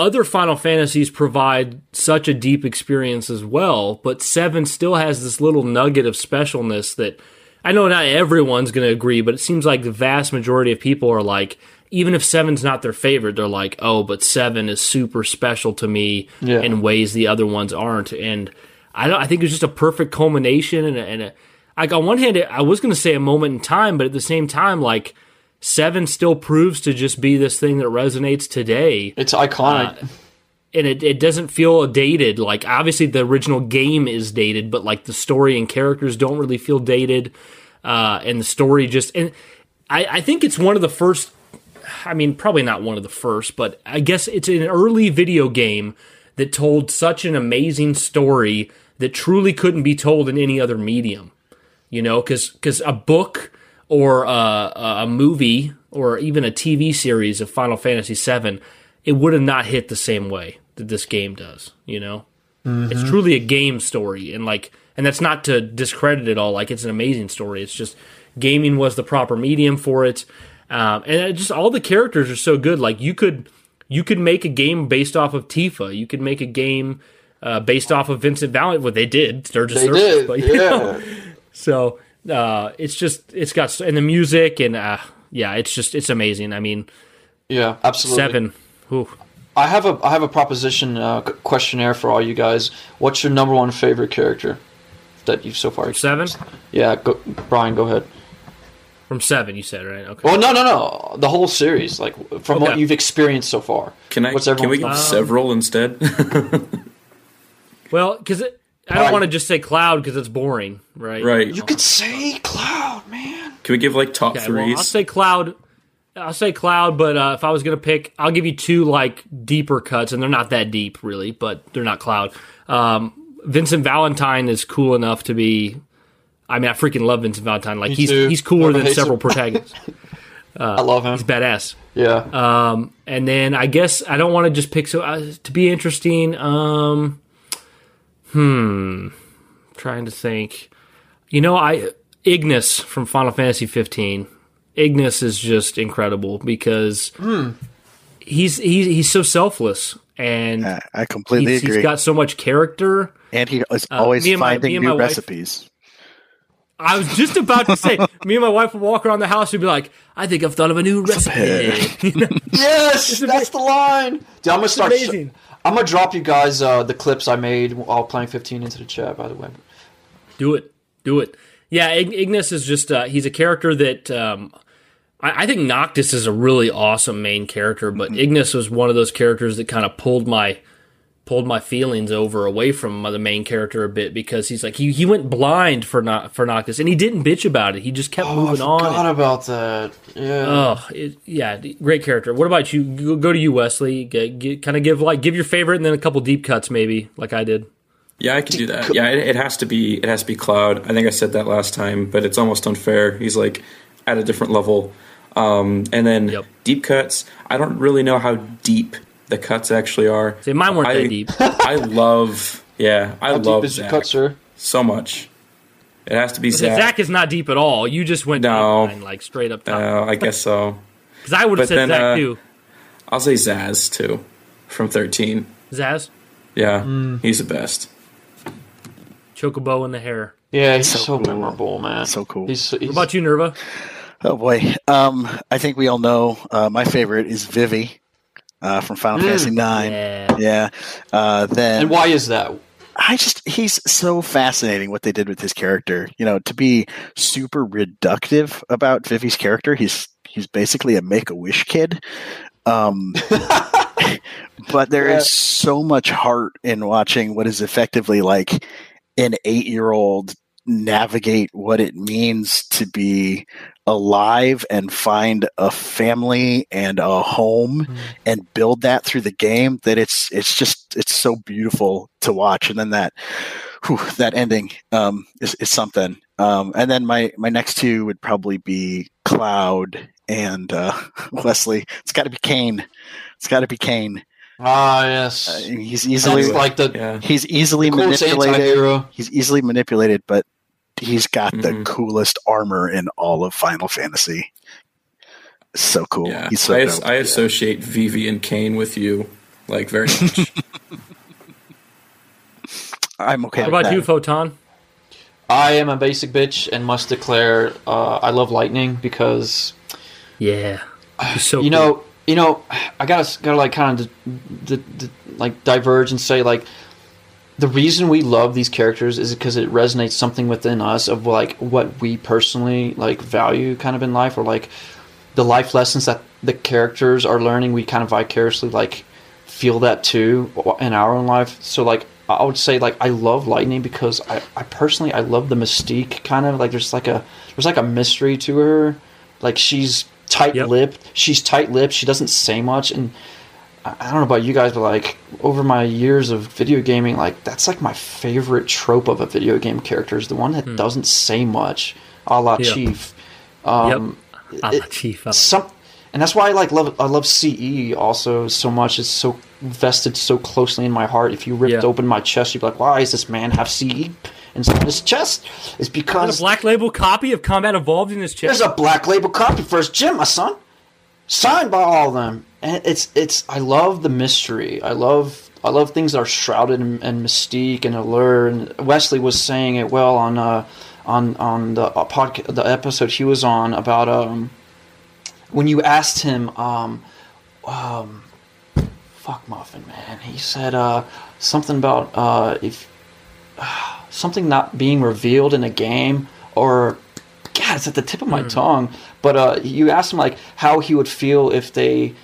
other Final Fantasies provide such a deep experience as well, but seven still has this little nugget of specialness that I know not everyone's going to agree, but it seems like the vast majority of people are like, even if seven's not their favorite, they're like, oh, but seven is super special to me Yeah. in ways the other ones aren't. And I don't. I think it's just a perfect culmination and a, and a like on one hand, I was going to say a moment in time, but at the same time, like seven still proves to just be this thing that resonates today It's iconic. and it, it doesn't feel dated. Like obviously the original game is dated, but like the story and characters don't really feel dated. Uh, and the story just and I, I think it's one of the first. I mean, probably not one of the first, but I guess it's an early video game that told such an amazing story that truly couldn't be told in any other medium. You know, because because a book or a, a movie or even a TV series of Final Fantasy VII, it would have not hit the same way that this game does. You know, it's truly a game story, and like, and that's not to discredit it all. Like, it's an amazing story. It's just gaming was the proper medium for it, um, and it just all the characters are so good. Like, you could you could make a game based off of Tifa. You could make a game. Uh, based off of Vincent Valentine, what they did, Sturgis They Surface, did, but [laughs] yeah. know, so uh, it's just it's got and the music and uh, yeah, it's just it's amazing. I mean, Yeah, absolutely. seven. Whew. I have a I have a proposition uh, questionnaire for all you guys. What's your number one favorite character that you've so far? Seven Yeah, go, Brian, go ahead. from seven. You said right? Okay. Well, no, no, no. The whole series, like from what you've experienced so far. Can I? What's Can we everyone's- give several instead? [laughs] Well, because I don't want to just say Cloud because it's boring, right? right. You could say Cloud, man. Can we give like top Okay, well. I'll say Cloud. I'll say Cloud, but uh, if I was gonna pick, I'll give you two like deeper cuts, and they're not that deep really, but they're not Cloud. Um, Vincent Valentine is cool enough to be. I mean, I freaking love Vincent Valentine. Like he's too. he's cooler than several him. protagonists. [laughs] I love him. He's badass. Yeah. Um, and then I guess I don't want to just pick so uh, to be interesting. Um, hmm, trying to think. You know, I Ignis from Final Fantasy 15. Ignis is just incredible because he's he's he's so selfless and Uh, I completely he's, agree. he's got so much character. and he is Uh, always me and my- finding new wife- recipes. I was just about to say, [laughs] me and my wife would walk around the house and be like, "I think I've thought of a new recipe." [laughs] Yes, that's the line. Dude, I'm gonna start. sh- amazing. I'm gonna drop you guys uh, the clips I made while playing 15 into the chat. By the way, Do it. Do it. Yeah, Ignis is just, uh, he's a character that, um, I, I think Noctis is a really awesome main character, but Ignis was one of those characters that kind of pulled my, pulled my feelings over away from the main character a bit because he's like, he, he went blind for not, for Noctis and he didn't bitch about it. He just kept oh, I moving on. forgot about that. Yeah. Oh, it, yeah, great character. What about you? Go, go to you, Wesley. Get, get, kind of give like give your favorite and then a couple deep cuts, maybe, like I did. Yeah, I can do that. Yeah, it, it has to be. It has to be Cloud. I think I said that last time, but it's almost unfair. He's like at a different level. Um, and then Yep. deep cuts. I don't really know how deep the cuts actually are. See, mine weren't I, that deep. I love. Yeah, I How love deep is your Zach cut, sir? so much. It has to be Zach. Zach. is not deep at all. You just went No. deep line, like straight up top. Uh, I guess so. [laughs] Because I would have said then, Zach uh, too. I'll say Sazh too, from thirteen. Sazh, Yeah, Mm. he's the best. chocobo in the hair. Yeah, he's So so, cool. memorable, man. So cool. He's, he's What about you, Nerva? Oh boy, um, I think we all know uh, my favorite is Vivi uh, from Final Fantasy Nine. Yeah. Yeah. Uh, then And why is that? I just he's so fascinating what they did with his character. You know, to be super reductive about Vivi's character, he's he's basically a make a wish kid. Um, [laughs] but there is Yeah. so much heart in watching what is effectively like an eight year old navigate what it means to be alive and find a family and a home and build that through the game that it's it's just it's so beautiful to watch. And then that whew, that ending um is, is something. Um and then my my next two would probably be cloud and uh [laughs] wesley. It's got to be Kain. It's got to be Kain. Ah, yes. uh, he's That's easily like the Yeah, he's easily coolest manipulated. anti-hero. he's easily manipulated but he's got the Mhm. coolest armor in all of final fantasy so cool yeah. he's so I, dope. I associate Vivi and Kain with you, like very much. [laughs] i'm okay What with about that. you, Photon? I am a basic bitch and must declare uh, I love lightning because Yeah. So [sighs] you cool. know you know I gotta gotta like kind of d- d- d- like diverge and say like the reason we love these characters is because it resonates something within us of like what we personally like value kind of in life or like the life lessons that the characters are learning we kind of vicariously like feel that too in our own life. So like i would say like i love lightning because i, I personally i love the mystique kind of like there's like a there's like a mystery to her. Like she's tight-lipped. She's tight-lipped. She doesn't say much and I don't know about you guys, but like over my years of video gaming, like that's like my favorite trope of a video game character is the one that doesn't say much, a la. Yeah. Chief. Um, I'm it- chief. I like some, and that's why I like love I love CE also so much. It's so vested so closely in my heart. If you ripped Yeah. open my chest, you'd be like, "Why does this man have CE inside his chest?" It's Got a because black label copy of Combat Evolved in his chest. there's a black label copy for his gym, my son, signed by all of them. And it's it's I love the mystery. I love I love things that are shrouded in, in mystique and allure. And Wesley was saying it well on uh, on on the uh, podcast the episode he was on about um when you asked him um um fuck muffin man he said uh something about uh if [sighs] something not being revealed in a game or God, it's at the tip of my tongue. But uh, you asked him like how he would feel if they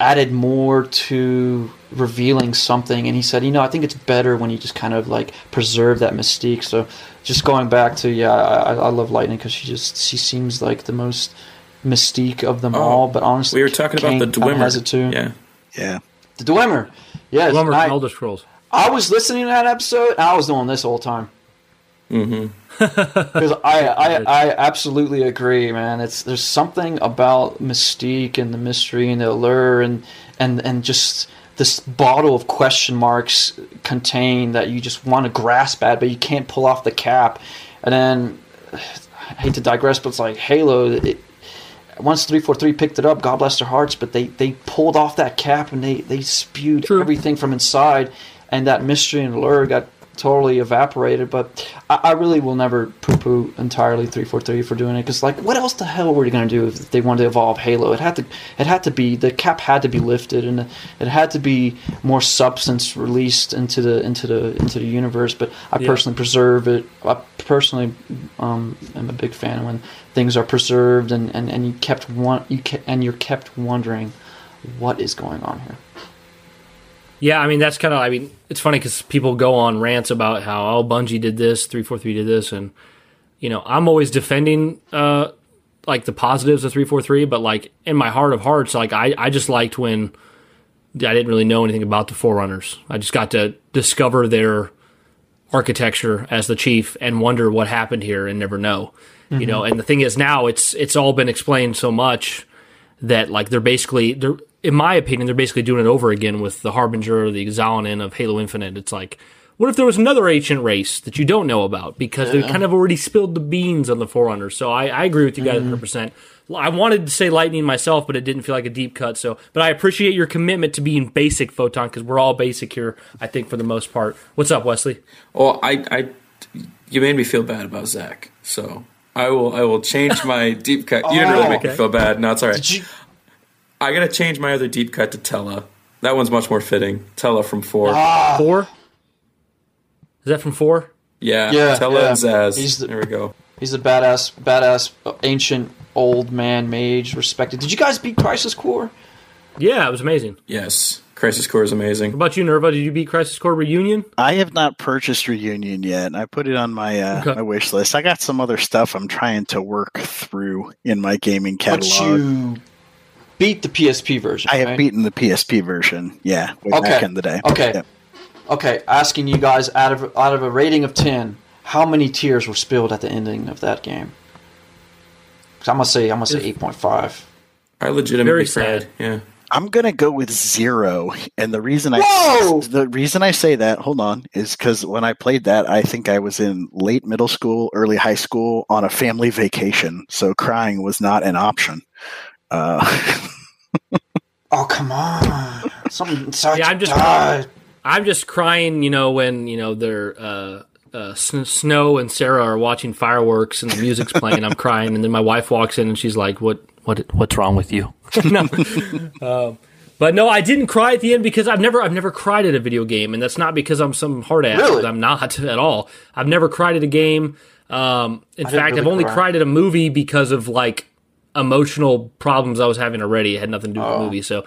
added more to revealing something, and he said, you know, I think it's better when you just kind of like preserve that mystique. So just going back to yeah, I, I love Lightning because she just she seems like the most mystique of them Oh, all. But honestly, we were talking Kain about the Dwemer. has it too. Yeah, yeah The Dwemer. Yeah, Lumber I, from Elder Scrolls. I was listening to that episode. And I was doing this all the time. Hmm Because I, [laughs] I, I absolutely agree, man. It's there's something about mystique and the mystery and the allure and and and just this bottle of question marks contained that you just want to grasp at, but you can't pull off the cap. And then I hate to digress, but it's like Halo. It, once 343 picked it up, God bless their hearts, but they, they pulled off that cap and they, they spewed True. everything from inside, and that mystery and allure got totally evaporated. But I, I really will never poo poo entirely 343 for doing it because, like, what else the hell were you going to do if they wanted to evolve Halo? It had to, it had to be, the cap had to be lifted and it had to be more substance released into the, into the, into the universe. But I Yeah. personally preserve it. I personally um, am a big fan when things are preserved and, and, and you kept one you ke- and you're kept wondering what is going on here. Yeah, I mean that's kind of. I mean, it's funny because people go on rants about how oh Bungie did this, three four three did this, and you know I'm always defending uh like the positives of three four three, but like in my heart of hearts, like I I just liked when I didn't really know anything about the Forerunners. I just got to discover their architecture as the chief and wonder what happened here and never know. You know, and the thing is now it's it's all been explained so much that like they're basically they're in my opinion they're basically doing it over again with the harbinger or the Xalanyn of Halo Infinite. It's like what if there was another ancient race that you don't know about because they kind of already spilled the beans on the Forerunners. So I, I agree with you guys mm-hmm. 100. percent I wanted to say lightning myself, but it didn't feel like a deep cut. So, but I appreciate your commitment to being basic, photon, because we're all basic here. I think for the most part. What's up, Wesley? Well, I, I, you made me feel bad about Zach, so I will, I will change my deep cut. You didn't really oh, make okay. me feel bad. No, it's all right. Did you I gotta change my other deep cut to Tellah. That one's much more fitting. Tellah from four. Ah. Four? Is that from four? yeah, Yeah, Tellah yeah. and Sazh. He's the- there we go. He's a badass, badass, ancient old man mage, respected. Did you guys beat Crisis Core? Yeah, it was amazing. Yes, Crisis Core is amazing. What about you, Nerva? Did you beat Crisis Core Reunion? I have not purchased Reunion yet. I put it on my uh, Okay. my wish list. I got some other stuff I'm trying to work through in my gaming But catalog. you beat the PSP version. I have right? beaten the PSP version. Yeah, way Okay. back in the day. Okay. Yeah. Okay, asking you guys out of out of a rating of ten, how many tears were spilled at the ending of that game? 'Cause I'm gonna say I'm gonna say eight point five. I legitimately Very cried. sad. Yeah. I'm gonna go with zero, and the reason I Whoa! the reason I say that, hold on, is because when I played that, I think I was in late middle school, early high school, on a family vacation, so crying was not an option. Uh, [laughs] Oh come on! Something inside Yeah, I'm just- died. I'm just crying, you know, when you know they're uh, uh, Sn- Snow and Serah are watching fireworks and the music's playing. I'm crying, and then my wife walks in and she's like, "What? What? What's wrong with you?" [laughs] no. Um, but no, I didn't cry at the end because I've never I've never cried at a video game, and that's not because I'm some hard ass. Really? I'm not at all. I've never cried at a game. Um, in fact, I've only cry. cried at a movie because of like emotional problems I was having already. It had nothing to do with Oh. the movie, so.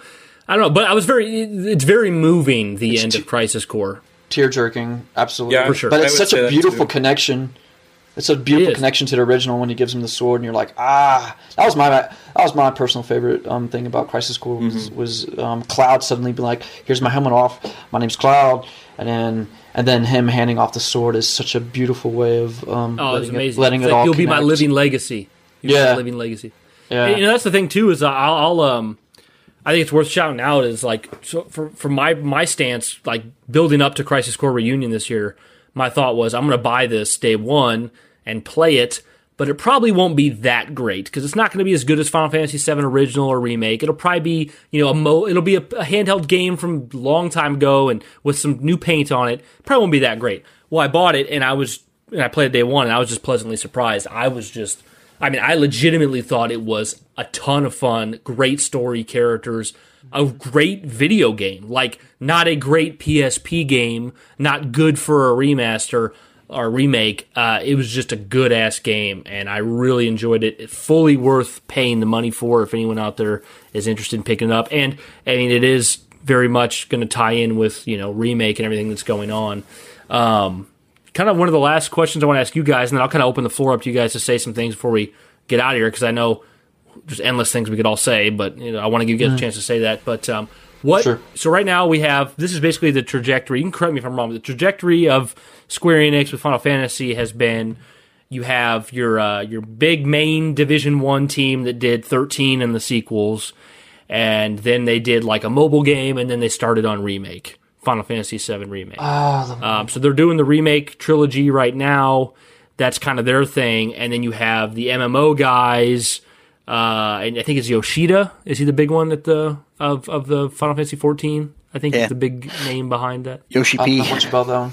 I don't know, but I was very. It's very moving. The It's end too- of Crisis Core. Tear jerking, absolutely. Yeah, For sure. But it's such a beautiful connection. It's a beautiful is. connection to the original when he gives him the sword, and you're like, ah, that was my that was my personal favorite um, thing about Crisis Core was, Mm-hmm. was um, Cloud suddenly be like, here's my helmet off, my name's Cloud, and then and then him handing off the sword is such a beautiful way of um, oh, letting, it, letting it's it like, all. You'll be my living legacy. You'll be Yeah. my living legacy. Yeah. You know, that's the thing too. Is I'll, I'll um, I think it's worth shouting out. Is like so for for my my stance, like building up to Crisis Core Reunion this year. My thought was I'm going to buy this day one and play it, but it probably won't be that great because it's not going to be as good as Final Fantasy VII original or remake. It'll probably be you know a mo. It'll be a, a handheld game from a long time ago and with some new paint on it. Probably won't be that great. Well, I bought it and I was and I played day one and I was just pleasantly surprised. I was just I mean, I legitimately thought it was a ton of fun, great story characters, a great video game. Like, not a great PSP game, not good for a remaster or remake. Uh, it was just a good ass game, and I really enjoyed it. It's fully worth paying the money for if anyone out there is interested in picking it up. And, I mean, it is very much going to tie in with, you know, remake and everything that's going on. Um, kind of one of the last questions I want to ask you guys, and then I'll kind of open the floor up to you guys to say some things before we get out of here because I know there's endless things we could all say, but you know I want to give you guys a chance to say that. But um, what? Sure. So right now we have this is basically the trajectory. You can correct me if I'm wrong. But the trajectory of Square Enix with Final Fantasy has been you have your uh, your big main Division One team that did 13 in the sequels, and then they did like a mobile game, and then they started on remake. Final Fantasy VII remake. Um, so they're doing the remake trilogy right now. That's kind of their thing, and then you have the MMO guys Uh, and I think it's Yoshida. Is he the big one at the of of the Final Fantasy 14? I think Yeah. he's the big name behind that. Yoshi P. know much about that one.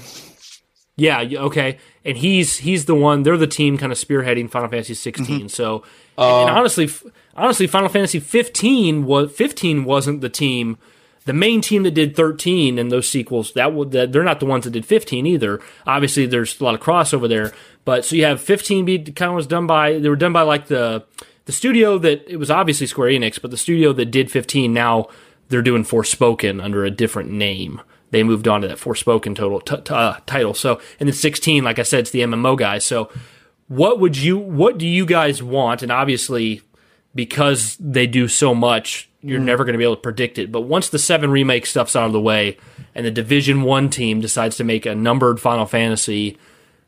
Yeah, okay. And he's he's the one. They're the team kind of spearheading Final Fantasy 16. So, and, and honestly, f- honestly, Final Fantasy 15 was 15 wasn't the team, the main team that did 13 and those sequels. That would that, they're not the ones that did 15 either. Obviously, there's a lot of crossover there. But so you have 15 be kind of was done by they were done by like the the studio that it was obviously Square Enix, but the studio that did 15 now they're doing Forspoken under a different name. They moved on to that Forspoken total t- t- uh, title. So, and then 16, like I said, it's the MMO guys. So, what would you, what do you guys want? And obviously, because they do so much, you're never going to be able to predict it. But once the seven remake stuff's out of the way, and the Division One team decides to make a numbered Final Fantasy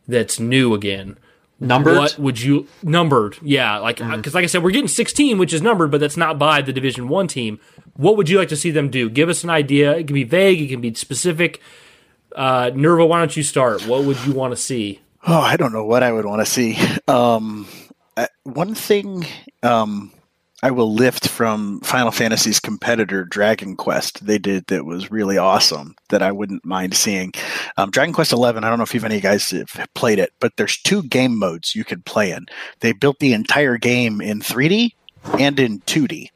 that's new again, Numbered? what would you numbered? Yeah, like because like I said, we're getting 16, which is numbered, but that's not by the Division One team. What would you like to see them do? Give us an idea. It can be vague. It can be specific. Uh, Nerva, why don't you start? What would you want to see? Oh, I don't know what I would want to see. [laughs] Um, uh, one thing um, I will lift from Final Fantasy's competitor Dragon Quest they did that was really awesome that I wouldn't mind seeing. Um, Dragon Quest Eleven. I don't know if even any of you guys have played it, but there's two game modes you can play in. They built the entire game in 3D and in 2D.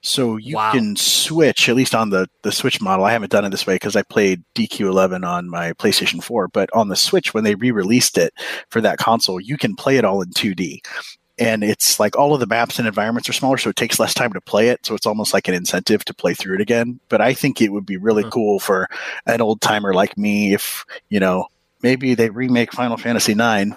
So you Wow. can switch, at least on the, the Switch model. I haven't done it this way because I played DQ11 on my PlayStation 4, but on the Switch, when they re released it for that console, you can play it all in 2D. And it's like all of the maps and environments are smaller, so it takes less time to play it. So it's almost like an incentive to play through it again. But I think it would be really Hmm. cool for an old timer like me if, you know, maybe they remake Final Fantasy IX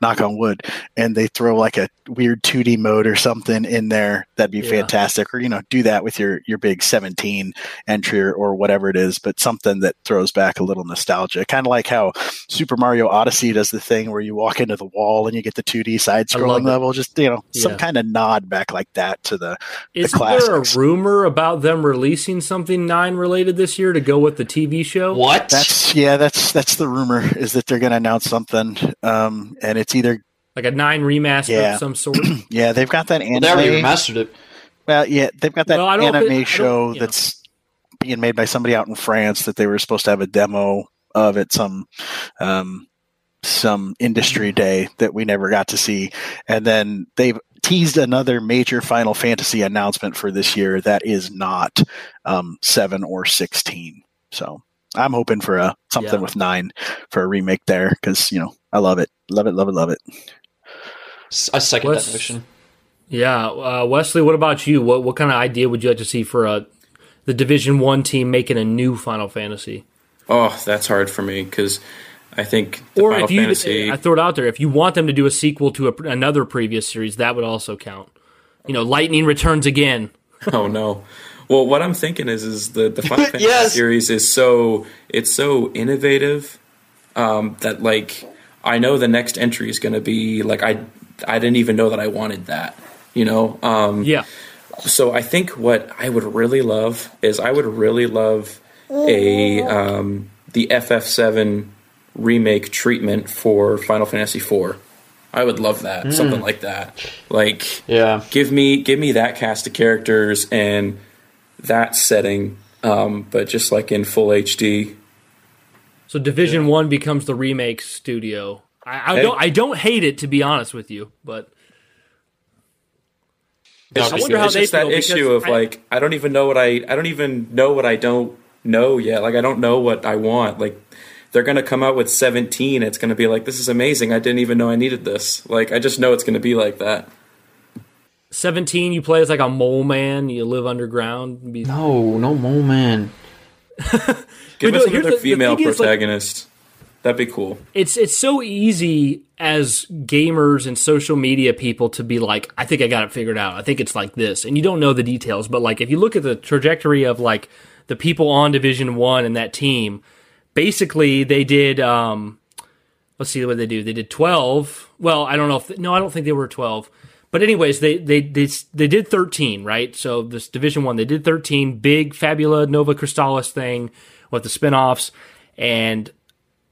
knock on wood, and they throw like a weird 2D mode or something in there, that'd be Yeah. fantastic. Or you know, do that with your your big 17 entry or, or whatever it is, but something that throws back a little nostalgia. Kind of like how Super Mario Odyssey does the thing where you walk into the wall and you get the 2D side I love scrolling it. level. Just you know, some Yeah. kind of nod back like that to the Isn't there a rumor about them releasing something nine related this year to go with the TV show? What? that's yeah, that's that's the rumor is that they're going to announce something, um, and it's either Like a nine remaster Yeah. of some sort? [clears throat] yeah, they've got that well, anime. they already remastered it. Well, yeah, they've got that Well, anime think- I don't- show yeah. that's being made by somebody out in France that they were supposed to have a demo of at some um, some industry day that we never got to see, and then they've teased another major Final Fantasy announcement for this year that is not um, seven or sixteen. So I'm hoping for a something Yeah. with nine for a remake there because you know I love it, love it, love it, love it. S- I second What's- that notion. Yeah, uh, Wesley. What about you? What what kind of idea would you like to see for a the Division One team making a new Final Fantasy? Oh, that's hard for me because I think the or Final if you, Fantasy. Eh, I throw it out there, if you want them to do a sequel to a, another previous series, that would also count. You know, Lightning returns again. oh no. Well, what I'm thinking is, is the the Final [laughs] Fantasy Yes. series is so it's so innovative um, that like I know the next entry is going to be like I I didn't even know that I wanted that. You know, um, Yeah, so I think what I would really love is I would really love a um, the FF7 remake treatment for Final Fantasy IV. I would love that, something like that. Like, Yeah. give me give me that cast of characters and that setting, um, but just like in full HD. so Division One becomes the remake studio. I, I Hey. don't I don't hate it to be honest with you, but It's, I wonder how it's they just that feel, because issue of I- like I don't even know what I I don't even know what I don't know yet. Like I don't know what I want. Like they're gonna come out with 17. It's gonna be like this is amazing. I didn't even know I needed this. Like I just know it's gonna be like that. Seventeen you play as like a mole man. You live underground. and Be, No, no mole man. [laughs] Give no, us here's another the- the female is, like- protagonist. That'd be cool. it's it's so easy as gamers and social media people to be like, I think I got it figured out. I think it's like this, and you don't know the details. But like, if you look at the trajectory of like the people on Division One and that team, basically they did. um Let's see what they do. They did twelve. Well, I don't know if no, I don't think they were twelve. But anyways, they they they they did thirteen, right? So this Division One, they did thirteen. Big Fabula Nova Crystallis thing with the spinoffs, and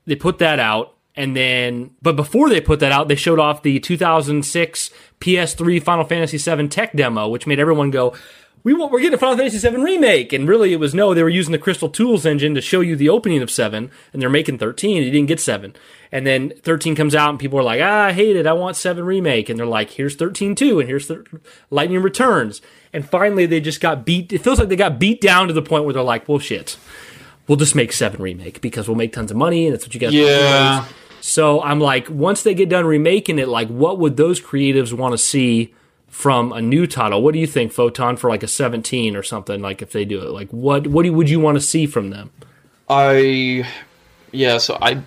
they put that out And then, but before they put that out, they showed off the 2006 PS3 Final Fantasy VII tech demo, which made everyone go, we want, we're getting a Final Fantasy VII remake. And really, it was no, they were using the Crystal Tools engine to show you the opening of 7, and they're making 13, and you didn't get 7. And then 13 comes out, and people are like, ah, I hate it, I want 7 remake. And they're like, here's 13 2, and here's Lightning Returns. And finally, they just got beat. It feels like they got beat down to the point where they're like, well, shit. We'll just make 7 remake because we'll make tons of money, and that's what you guys Yeah. so I'm like, once they get done remaking it, like, what would those creatives want to see from a new title? What do you think, Photon, for like a 17 or something? Like, if they do it, like, what what do, would you want to see from them? I yeah. So I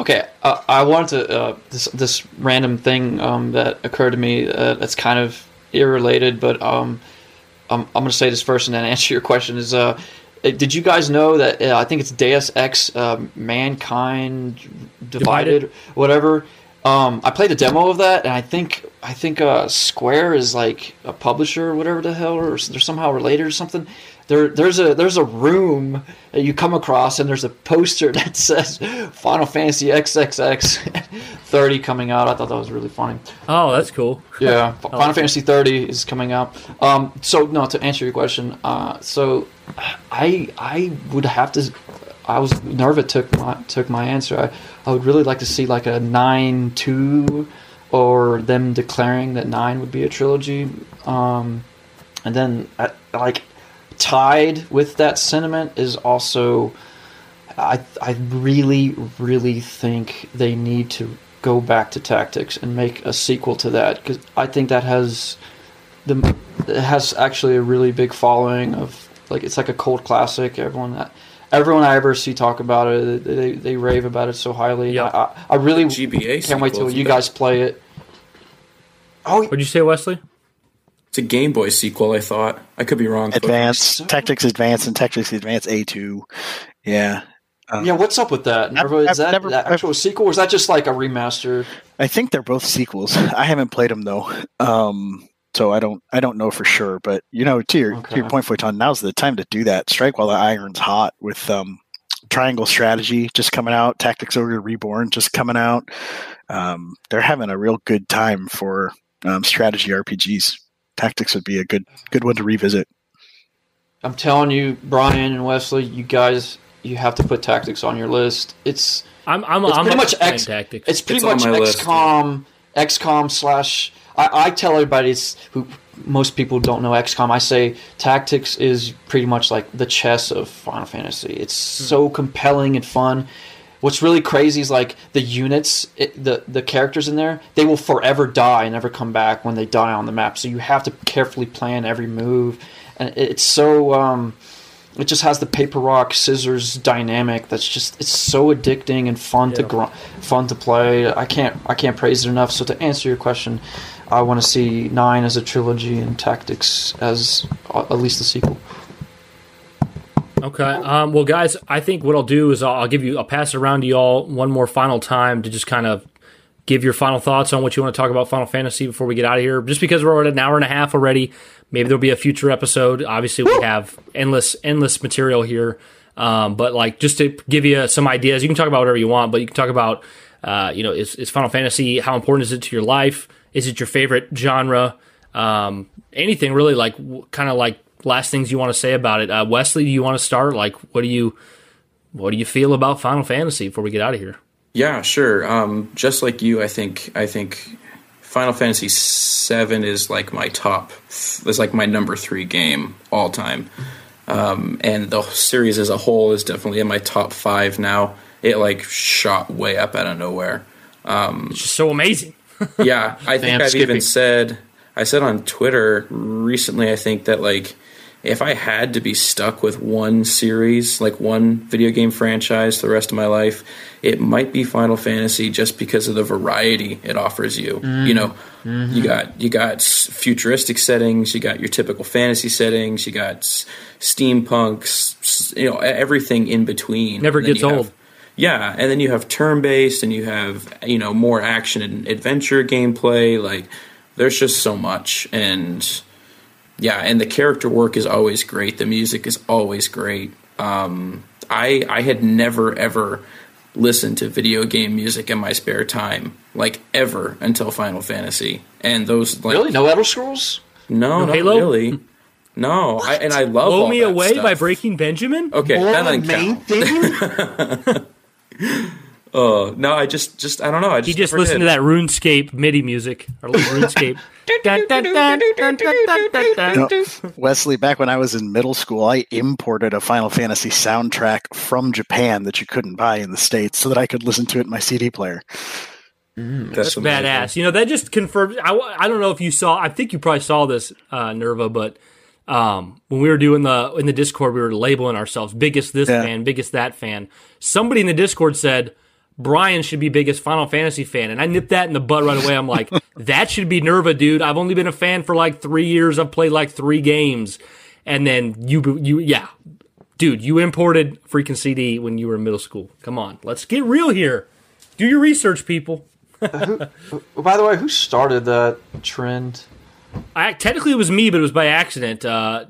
okay. Uh, I wanted to uh, this this random thing um, that occurred to me uh, that's kind of irrelated, but um, I'm I'm gonna say this first and then [laughs] answer your question. Is uh, did you guys know that uh, I think it's Deus Ex uh, Mankind Divided, Divided. whatever. Um, I played a demo of that, and I think I think uh, Square is like a publisher or whatever the hell, or they're somehow related or something. There, there's a there's a room that you come across, and there's a poster [laughs] that says Final Fantasy XXX [laughs] 30 coming out. I thought that was really funny. Oh, that's cool. [laughs] Yeah, Final Fantasy 30 is coming out. Um, so no, to answer your question, uh, so I I would have to. I was Nerva took my took my answer. I, I would really like to see like a nine two, or them declaring that nine would be a trilogy. Um, and then like tied with that sentiment is also I I really really think they need to go back to tactics and make a sequel to that because I think that has the it has actually a really big following of like it's like a cult classic. Everyone that everyone I ever see talk about it, they they rave about it so highly. Yeah. I, I, I really GBA can't wait sequel, till you it? guys play it. Oh, What'd you say, Wesley? It's a Game Boy sequel. I thought I could be wrong. but- Advanced So- Tactics Advanced and Tactics Advanced A2. Yeah. yeah. What's up with that? I've- Is I've that never- the actual sequel, or is that just like a remaster? I think they're both sequels. [laughs] I haven't played them though. Um so I don't I don't know for sure, but you know, to your to your point, Photon, now's the time to do that. Strike while the iron's hot with um Triangle Strategy just coming out, Tactics Ogre Reborn just coming out. Um, they're having a real good time for um, strategy RPGs. Tactics would be a good good one to revisit. I'm telling you, Brian and Wesley, you guys, you have to put tactics on your list. It's I'm I'm, It's I'm pretty much for playing X- tactics. it's pretty It's much my list, XCOM, XCOM slash. I, I tell everybody it's, who most people don't know XCOM. I say tactics is pretty much like the chess of Final Fantasy. It's so compelling and fun. What's really crazy is like the units, it, the the characters in there. They will forever die and never come back when they die on the map. So you have to carefully plan every move, and it's so. Um, it just has the paper rock scissors dynamic that's just it's so addicting and fun to gr- fun to play i can't i can't praise it enough so to answer your question i want to see nine as a trilogy and tactics as uh, at least a sequel Okay. Um, well, guys, I think what I'll do is I'll, I'll give you, I'll pass it around to y'all one more final time to just kind of give your final thoughts on what you want to talk about Final Fantasy before we get out of here. Just because we're at an hour and a half already, maybe there'll be a future episode. Obviously, we have endless, endless material here. Um, but like, just to give you some ideas, you can talk about whatever you want, but you can talk about, uh, you know, is, is Final Fantasy, how important is it to your life? Is it your favorite genre? Um, anything really like, kind of like last things you want to say about it. Uh, Wesley, do you want to start? Like, what do you, what do you feel about Final Fantasy before we get out of here? Yeah, sure. Um, just like you, I think I think Final Fantasy VII is like my top, is like my number three game all time, um, and the series as a whole is definitely in my top five now. It like shot way up out of nowhere. It's just so amazing. Yeah, I think I've even said I said on Twitter recently. I think that like if I had to be stuck with one series, like one video game franchise, the rest of my life, it might be Final Fantasy, just because of the variety it offers you. You know, mm-hmm. you got you got futuristic settings, you got your typical fantasy settings, you got s- steampunk, s- s- you know, everything in between. Never gets you have- old. Yeah, and then you have turn based, and you have you know more action and adventure gameplay. Like there's just so much, and yeah, and the character work is always great. The music is always great. Um, I I had never ever listen to video game music in my spare time, like ever until Final Fantasy. And those like Really? No Elder Scrolls? no, No not Halo? really. No, I, and I love Blow all Me that Away stuff. by Breaking Benjamin? Okay, More that the doesn't main count. theme? [laughs] [laughs] Oh [laughs] no, I just, just I don't know. I just He just listened did. to that RuneScape MIDI music. Or RuneScape. Wesley, back when I was in middle school, I imported a Final Fantasy soundtrack from Japan that you couldn't buy in the States so that I could listen to it in my CD player. That's amazing. badass. You know, that just confirms. I, I don't know if you saw. I think you probably saw this, uh, Nerva, but um, when we were doing the in the Discord, we were labeling ourselves biggest this Yeah. fan, biggest that fan. Somebody in the Discord said Brian should be biggest Final Fantasy fan, and I nipped that in the butt right away. I'm like, [laughs] that should be Nerva, dude. I've only been a fan for like three years. I've played like three games, and then you, you, yeah. Dude, you imported freaking CD when you were in middle school. Come on, let's get real here. Do your research, people. [laughs] Well, by the way, who started that trend? I, technically, it was me, but it was by accident. Uh,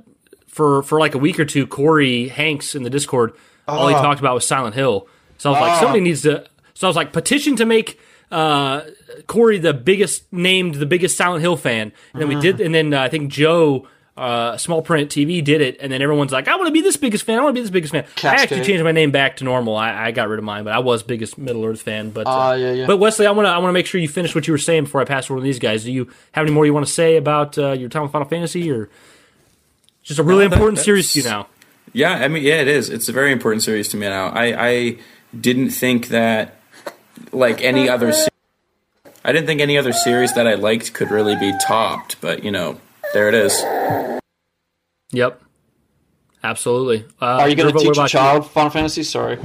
for for like a week or two, Corey Hanks in the Discord, all he talked about was Silent Hill. So I was like, somebody needs to. So I was like, petition to make uh, Corey the biggest named, the biggest Silent Hill fan. And then we did, and then uh, I think Joe. Uh, small print TV did it, and then everyone's like, "I want to be this biggest fan. I want to be this biggest fan." I actually Cascade. changed my name back to normal. I, I got rid of mine, but I was biggest Middle Earth fan. But Ah, yeah, yeah. But Wesley, I want to I want to make sure you finish what you were saying before I pass it over to these guys. Do you have any more you want to say about uh, your time with Final Fantasy, or just a really that- important series to you now? Yeah, I mean, yeah, it is. It's a very important series to me now. I, I didn't think that like any other. Se- I didn't think any other series that I liked could really be topped, but you know, there it is. Yep, absolutely. Uh, Are you going to teach a about child Final Fantasy? Sorry.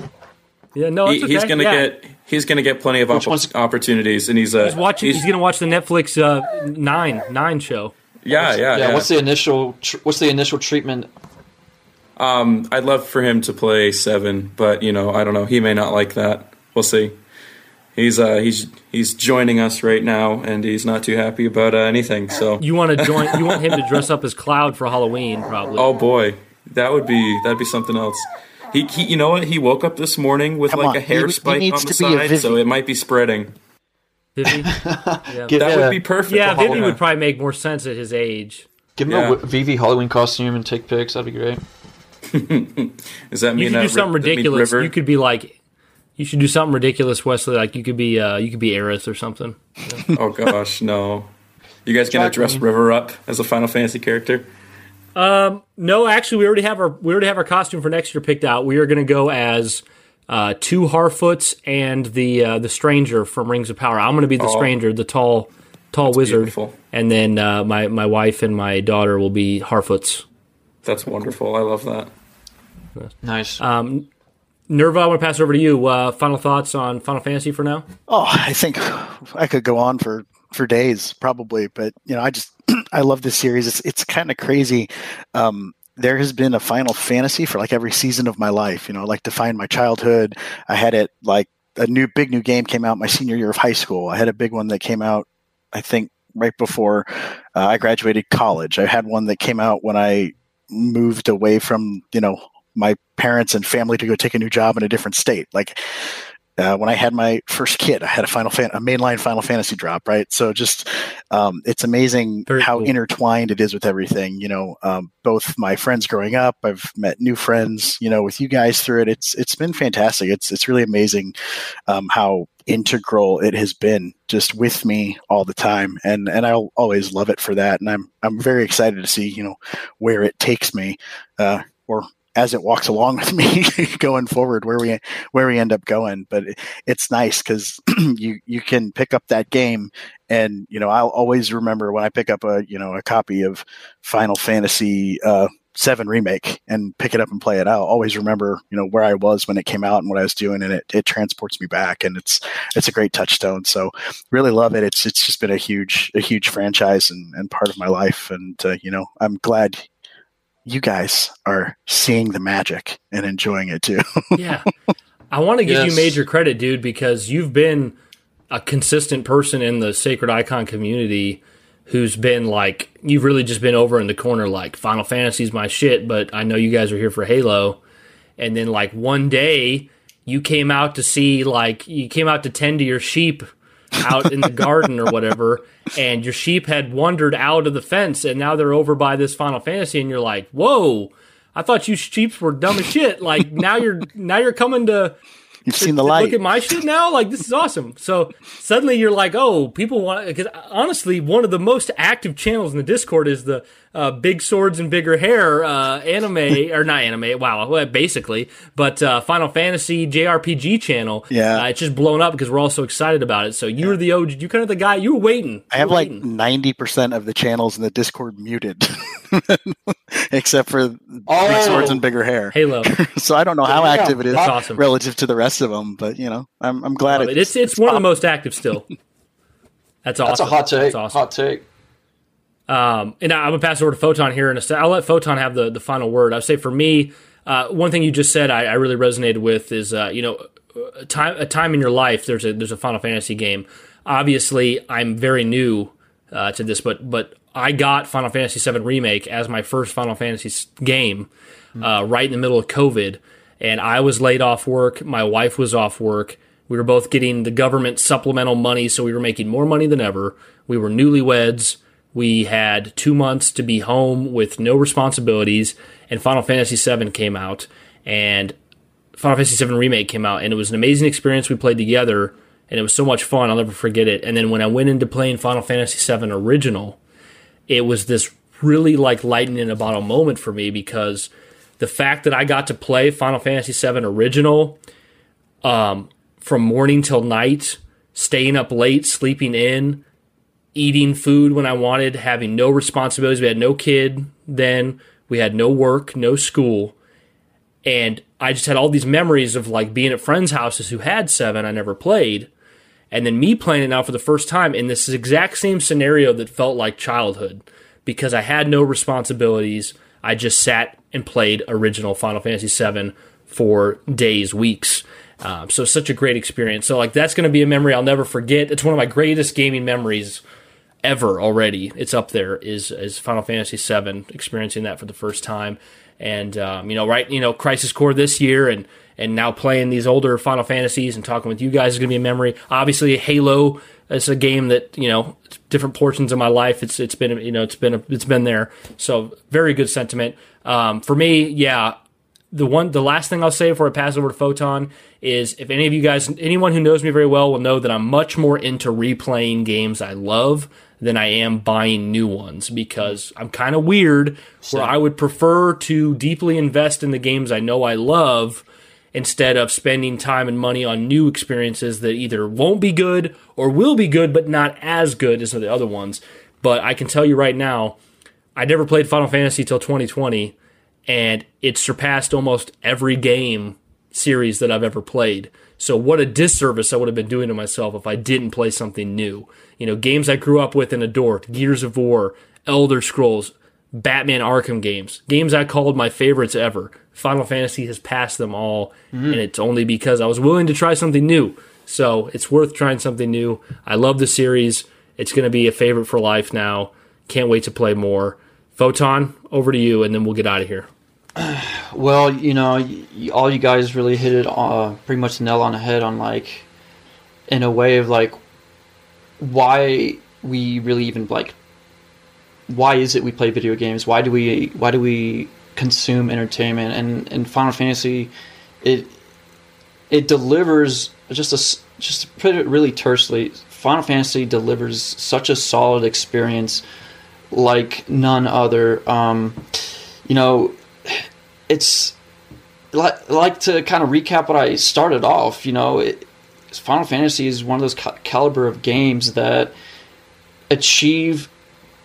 Yeah, no, He, okay. He's gonna Yeah. get. He's gonna get plenty of one's- opp- opportunities, and he's uh, He's watching. He's, gonna watch the Netflix uh, nine nine show. yeah, yeah, Yeah. yeah. What's the initial? Tr- what's the initial treatment? Um, I'd love for him to play seven, but you know, I don't know. He may not like that. We'll see. He's uh, he's he's joining us right now, and he's not too happy about uh, anything. So, You want to join? you want him to dress up as Cloud for Halloween, probably. oh boy, that would be that'd be something else. He, he you know what? He woke up this morning with Come like on, a hair he- he spike needs on the to be a side, so it might be spreading. Vivi? [laughs] Give, That yeah, would be perfect. yeah, Vivi would probably make more sense at his age. Give him Yeah. a Vivi Halloween costume and take pics. That'd be great. [laughs] Does that mean should uh, do something Ri- that mean ridiculous. River? You could be like, you should do something ridiculous, Wesley. Like you could be, uh, you could be Aerith or something. Oh gosh, no. You guys gonna dress River up as a Final Fantasy character? Um, No, actually, we already have our we already have our costume for next year picked out. We are going to go as uh, two Harfoots and the uh, the Stranger from Rings of Power. I'm going to be the Oh. Stranger, the tall tall wizard, beautiful. and then uh, my my wife and my daughter will be Harfoots. That's wonderful. I love that. Nice. Nerva, I want to pass it over to you. Uh, final thoughts on Final Fantasy for now? Oh, I think I could go on for for days probably, but you know, I just [clears throat] I love this series. It's it's kind of crazy. Um, there has been a Final Fantasy for like every season of my life. You know, like defined my childhood. I had it like a new big new game came out my senior year of high school. I had a big one that came out, I think, right before uh, I graduated college. I had one that came out when I moved away from you know my parents and family to go take a new job in a different state. Like uh, when I had my first kid, I had a Final Fan- a mainline Final Fantasy drop, right? So just um, it's amazing Very how cool. intertwined it is with everything. You know, um, both my friends growing up, I've met new friends. You know, with you guys through it, it's it's been fantastic. It's it's really amazing um, how integral it has been just with me all the time, and and I'll always love it for that. And I'm I'm very excited to see you know where it takes me, uh, or as it walks along with me [laughs] going forward, where we where we end up going. But it, it's nice because [clears throat] you you can pick up that game, and you know I'll always remember when I pick up a you know a copy of Final Fantasy uh, Seven remake and pick it up and play it. I'll always remember you know where I was when it came out and what I was doing, and it, it transports me back, and it's it's a great touchstone. So really love it. It's it's just been a huge a huge franchise and, and part of my life, and uh, you know I'm glad you guys are seeing the magic and enjoying it too. [laughs] Yeah. I want to give you major credit, dude, because you've been a consistent person in the Sacred Icon community who's been like, you've really just been over in the corner, like, Final Fantasy's my shit, but I know you guys are here for Halo. And then, like, one day you came out to see like you came out to tend to your sheep out in the garden or whatever, and your sheep had wandered out of the fence, and now they're over by this Final Fantasy, and you're like, "Whoa! I thought you sheep were dumb as shit. Like now you're now you're coming to." You've seen the light. Look at my shit now. Like this is awesome. So suddenly you're like, oh, people want. Because honestly, one of the most active channels in the Discord is the uh, big swords and bigger hair uh, anime or not anime. Wow, basically, but uh, Final Fantasy JRPG channel. Yeah. uh, it's just blown up because we're all so excited about it. So you were the OG. You kind of the guy. You were waiting. I have You were like ninety percent of the channels in the Discord muted, [laughs] except for Big Oh. Swords and Bigger Hair. Halo. [laughs] So I don't know how Yeah, active it is That's awesome. relative to the rest of them, but you know, I'm I'm glad Love it. It's it's one of the most active still. That's awesome. That's a hot take. That's awesome. Hot take. Um, and I'm gonna pass over to Photon here in a. I'll let Photon have the, the final word. I'd say for me, uh, one thing you just said I, I really resonated with is uh, you know a time a time in your life there's a there's a Final Fantasy game. Obviously, I'm very new uh, to this, but but I got Final Fantasy VII Remake as my first Final Fantasy game uh, right in the middle of COVID, and I was laid off work. My wife was off work. We were both getting the government supplemental money, so we were making more money than ever. We were newlyweds. We had two months to be home with no responsibilities, and Final Fantasy VII came out, and Final Fantasy VII Remake came out, and it was an amazing experience. We played together, and it was so much fun. I'll never forget it. And then when I went into playing Final Fantasy VII Original, it was this really like lightning in a bottle moment for me because the fact that I got to play Final Fantasy VII Original um, from morning till night, staying up late, sleeping in, eating food when I wanted, having no responsibilities. We had no kid then. We had no work, no school. And I just had all these memories of like being at friends' houses who had seven I never played. And then me playing it now for the first time in this exact same scenario that felt like childhood because I had no responsibilities. I just sat and played original Final Fantasy VII for days, weeks. Um, so such a great experience. So like that's going to be a memory I'll never forget. It's one of my greatest gaming memories ever already. It's up there. Is is Final Fantasy VII experiencing that for the first time, and um, you know right you know Crisis Core this year and and now playing these older Final Fantasies and talking with you guys is going to be a memory. Obviously, Halo is a game that you know different portions of my life. It's it's been you know it's been it's been there. So very good sentiment. Um, for me, yeah, the one the last thing I'll say before I pass over to Photon is if any of you guys anyone who knows me very well will know that I'm much more into replaying games I love than I am buying new ones because I'm kind of weird where I would prefer to deeply invest in the games I know I love instead of spending time and money on new experiences that either won't be good or will be good but not as good as the other ones. But I can tell you right now, I never played Final Fantasy till 2020 and it surpassed almost every game series that I've ever played. So what a disservice I would have been doing to myself if I didn't play something new. You know, games I grew up with and adored, Gears of War, Elder Scrolls, Batman Arkham games, games I called my favorites ever. Final Fantasy has passed them all, mm-hmm. and it's only because I was willing to try something new. So it's worth trying something new. I love the series. It's going to be a favorite for life now. Can't wait to play more. Photon, over to you, and then we'll get out of here. [sighs] Well, you know, all you guys really hit it uh, pretty much nail on the head on like, in a way of like, why we really even like, why is it we play video games? Why do we why do we consume entertainment? And and Final Fantasy, it it delivers just a just to put it really tersely. Final Fantasy delivers such a solid experience, like none other. Um, you know, it's like, like to kind of recap what I started off. You know, it, Final Fantasy is one of those ca- caliber of games that achieve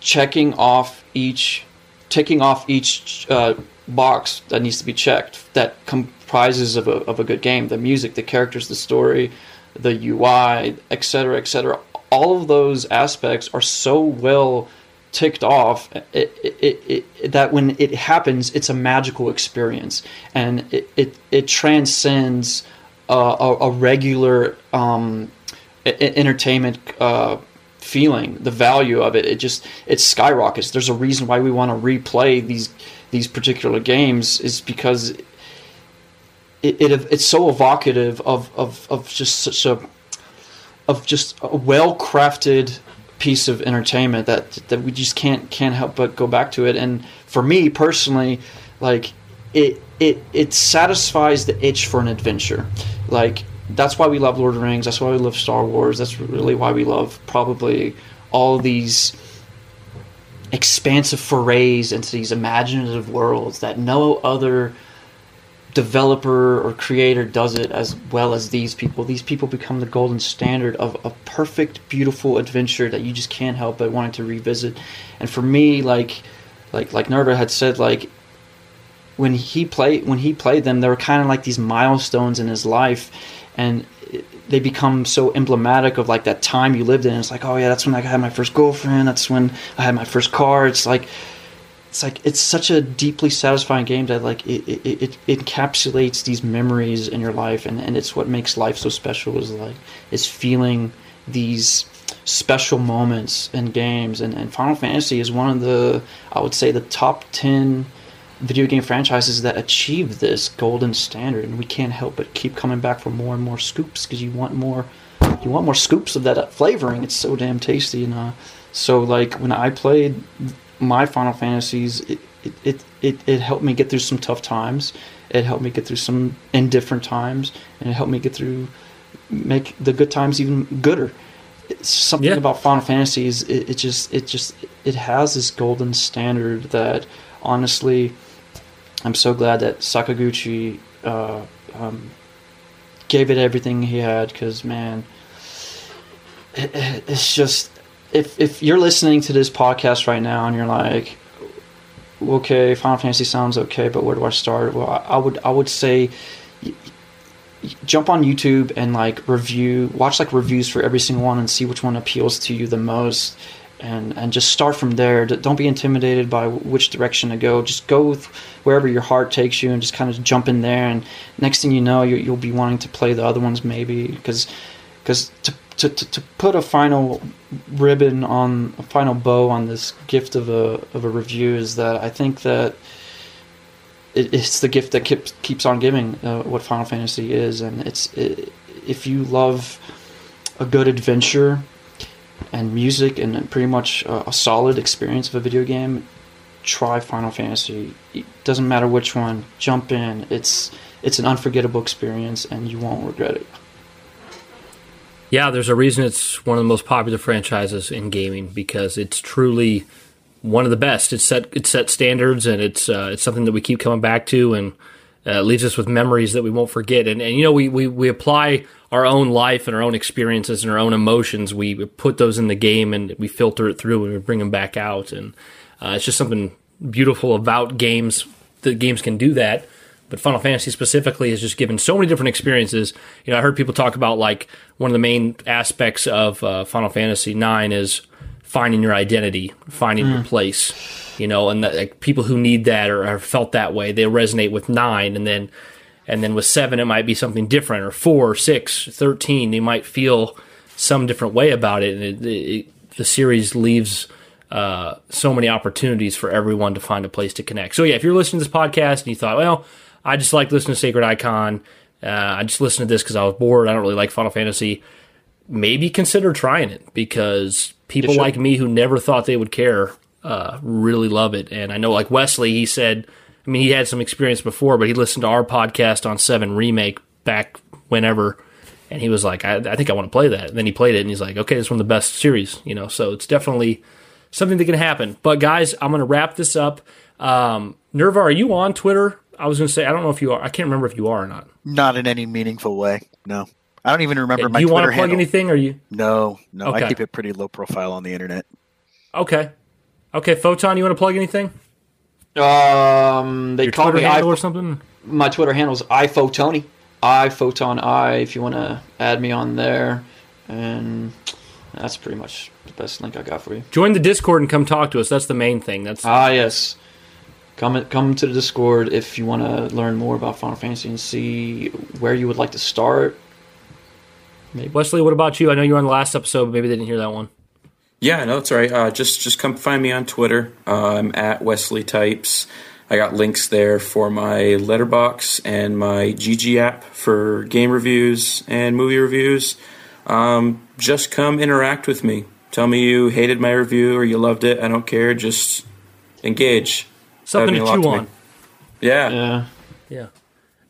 checking off each, ticking off each uh, box that needs to be checked. That comprises of a of a good game. The music, the characters, the story, the UI, etc., etc. All of those aspects are so well ticked off it, it, it, that when it happens it's a magical experience. And it, it, it transcends uh, a, a regular um, entertainment uh, feeling the value of it. It just it skyrockets. There's a reason why we want to replay these these particular games is because it, it it's so evocative of, of, of just such a of just a well crafted piece of entertainment that that we just can't can't help but go back to it. And for me personally, like it it it satisfies the itch for an adventure. Like that's why we love Lord of the Rings. That's why we love Star Wars. That's really why we love probably all these expansive forays into these imaginative worlds that no other developer or creator does it as well as these people. These people become the golden standard of a perfect, beautiful adventure that you just can't help but wanting to revisit. And for me, like like like Nerva had said, like when he played when he played them, they were kind of like these milestones in his life, and they become so emblematic of like that time you lived in. It's like, oh yeah, that's when I had my first girlfriend. That's when I had my first car. It's like it's like it's such a deeply satisfying game that like it, it, it, encapsulates these memories in your life and, and it's what makes life so special is like is feeling these special moments in games. And, and Final Fantasy is one of the I would say the top ten video game franchises that achieve this golden standard. And we can't help but keep coming back for more and more scoops because you want more you want more scoops of that flavoring it's so damn tasty and uh, so like when I played my Final Fantasies, it, it, it, it, helped me get through some tough times. It helped me get through some indifferent times, and it helped me get through make the good times even gooder. It's something yeah. about Final Fantasies. It, it just it just it has this golden standard that honestly, I'm so glad that Sakaguchi uh, um, gave it everything he had because man, it, it's just if if you're listening to this podcast right now and you're like, okay, Final Fantasy sounds okay, but where do I start? Well, I, I would I would say jump on YouTube and like review, watch like reviews for every single one and see which one appeals to you the most, and and just start from there. Don't be intimidated by which direction to go. Just go wherever your heart takes you, and just kind of jump in there. And next thing you know, you, you'll be wanting to play the other ones maybe because because to to, to, to put a final ribbon on a final bow on this gift of a of a review is that I think that it, it's the gift that keeps keeps on giving uh, what Final Fantasy is, and it's it, if you love a good adventure and music and pretty much a, a solid experience of a video game, try Final Fantasy. It doesn't matter which one, jump in. It's it's an unforgettable experience, and you won't regret it. Yeah, there's a reason it's one of the most popular franchises in gaming because it's truly one of the best. It's set it's set standards and it's uh, it's something that we keep coming back to and uh, leaves us with memories that we won't forget. And, and you know we, we we apply our own life and our own experiences and our own emotions. We put those in the game and we filter it through and we bring them back out. And uh, it's just something beautiful about games. The games can do that but Final Fantasy specifically has just given so many different experiences. You know, I heard people talk about like one of the main aspects of uh, Final Fantasy Nine is finding your identity, finding mm. your place. You know, and the, like, people who need that or have felt that way, they resonate with nine, and then and then with seven, it might be something different, or four, six, thirteen, they might feel some different way about it, and it, it, the series leaves. Uh, so many opportunities for everyone to find a place to connect. So yeah, if you're listening to this podcast and you thought, well, I just like listening to Sacred Icon. Uh, I just listened to this because I was bored. I don't really like Final Fantasy. Maybe consider trying it because people like me who never thought they would care uh, really love it. And I know, like Wesley, he said, I mean, he had some experience before, but he listened to our podcast on Seven Remake back whenever, and he was like, I, I think I want to play that. And then he played it, and he's like, okay, it's one of the best series, you know. So it's definitely something that can happen. But guys, I'm going to wrap this up. Um, Nerva, are you on Twitter? I was going to say I don't know if you are. I can't remember if you are or not. Not in any meaningful way. No, I don't even remember my. You want to plug handle. anything? Or you? No, no. Okay. I keep it pretty low profile on the internet. Okay, okay. Photon, you want to plug anything? Um, they Your call Twitter me handle I, or something. My Twitter handle is iPhotony. iPhoton I. If you want to add me on there, and that's pretty much the best link I got for you. Join the Discord and come talk to us. That's the main thing. That's ah yes come come to the Discord if you want to learn more about Final Fantasy and see where you would like to start. Maybe. Wesley, what about you? I know you were on the last episode, but maybe they didn't hear that one. Yeah, no, that's all right. Uh, just just come find me on Twitter. Uh, I'm at Wesley Types. I got links there for my Letterboxd and my GG app for game reviews and movie reviews. Um, just come interact with me. Tell me you hated my review or you loved it. I don't care. Just engage. Something to chew to on. Yeah. Yeah. Yeah,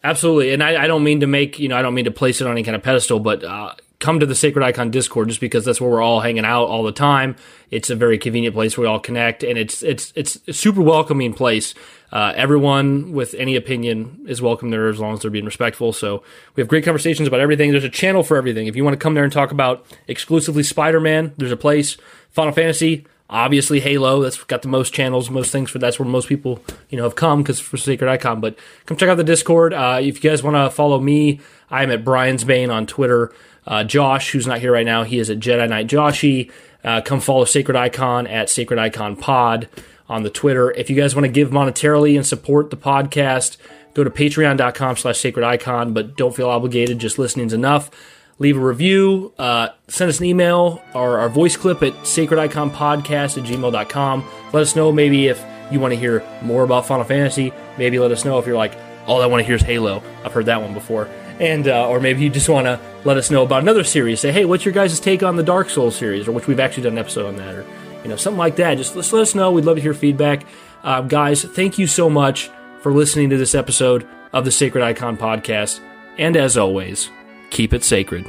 absolutely. And I, I, don't mean to make you know I don't mean to place it on any kind of pedestal, but uh, come to the Sacred Icon Discord just because that's where we're all hanging out all the time. It's a very convenient place where we all connect, and it's it's it's a super welcoming place. Uh, everyone with any opinion is welcome there as long as they're being respectful. So we have great conversations about everything. There's a channel for everything. If you want to come there and talk about exclusively Spider Man, there's a place. Final Fantasy, obviously Halo. That's got the most channels, most things for. That's where most people you know have come because for Sacred Icon. But come check out the Discord. Uh, if you guys want to follow me, I'm at Brian's Bane on Twitter. Uh, Josh, who's not here right now, he is at Jedi Knight Joshy. Uh, come follow Sacred Icon at Sacred Icon Pod on the Twitter. If you guys want to give monetarily and support the podcast, go to patreon.com slash sacred icon, but don't feel obligated. Just listening's enough. Leave a review, uh, send us an email or our voice clip at sacrediconpodcast at gmail.com. Let us know maybe if you want to hear more about Final Fantasy. Maybe let us know if you're like, all I want to hear is Halo. I've heard that one before and uh, or maybe you just want to let us know about another series. Say, hey, what's your guys' take on the Dark Souls series, or which we've actually done an episode on that, or you know something like that. Just let us know. We'd love to hear feedback, uh, guys. Thank you so much for listening to this episode of the Sacred Icon podcast, and as always, keep it sacred.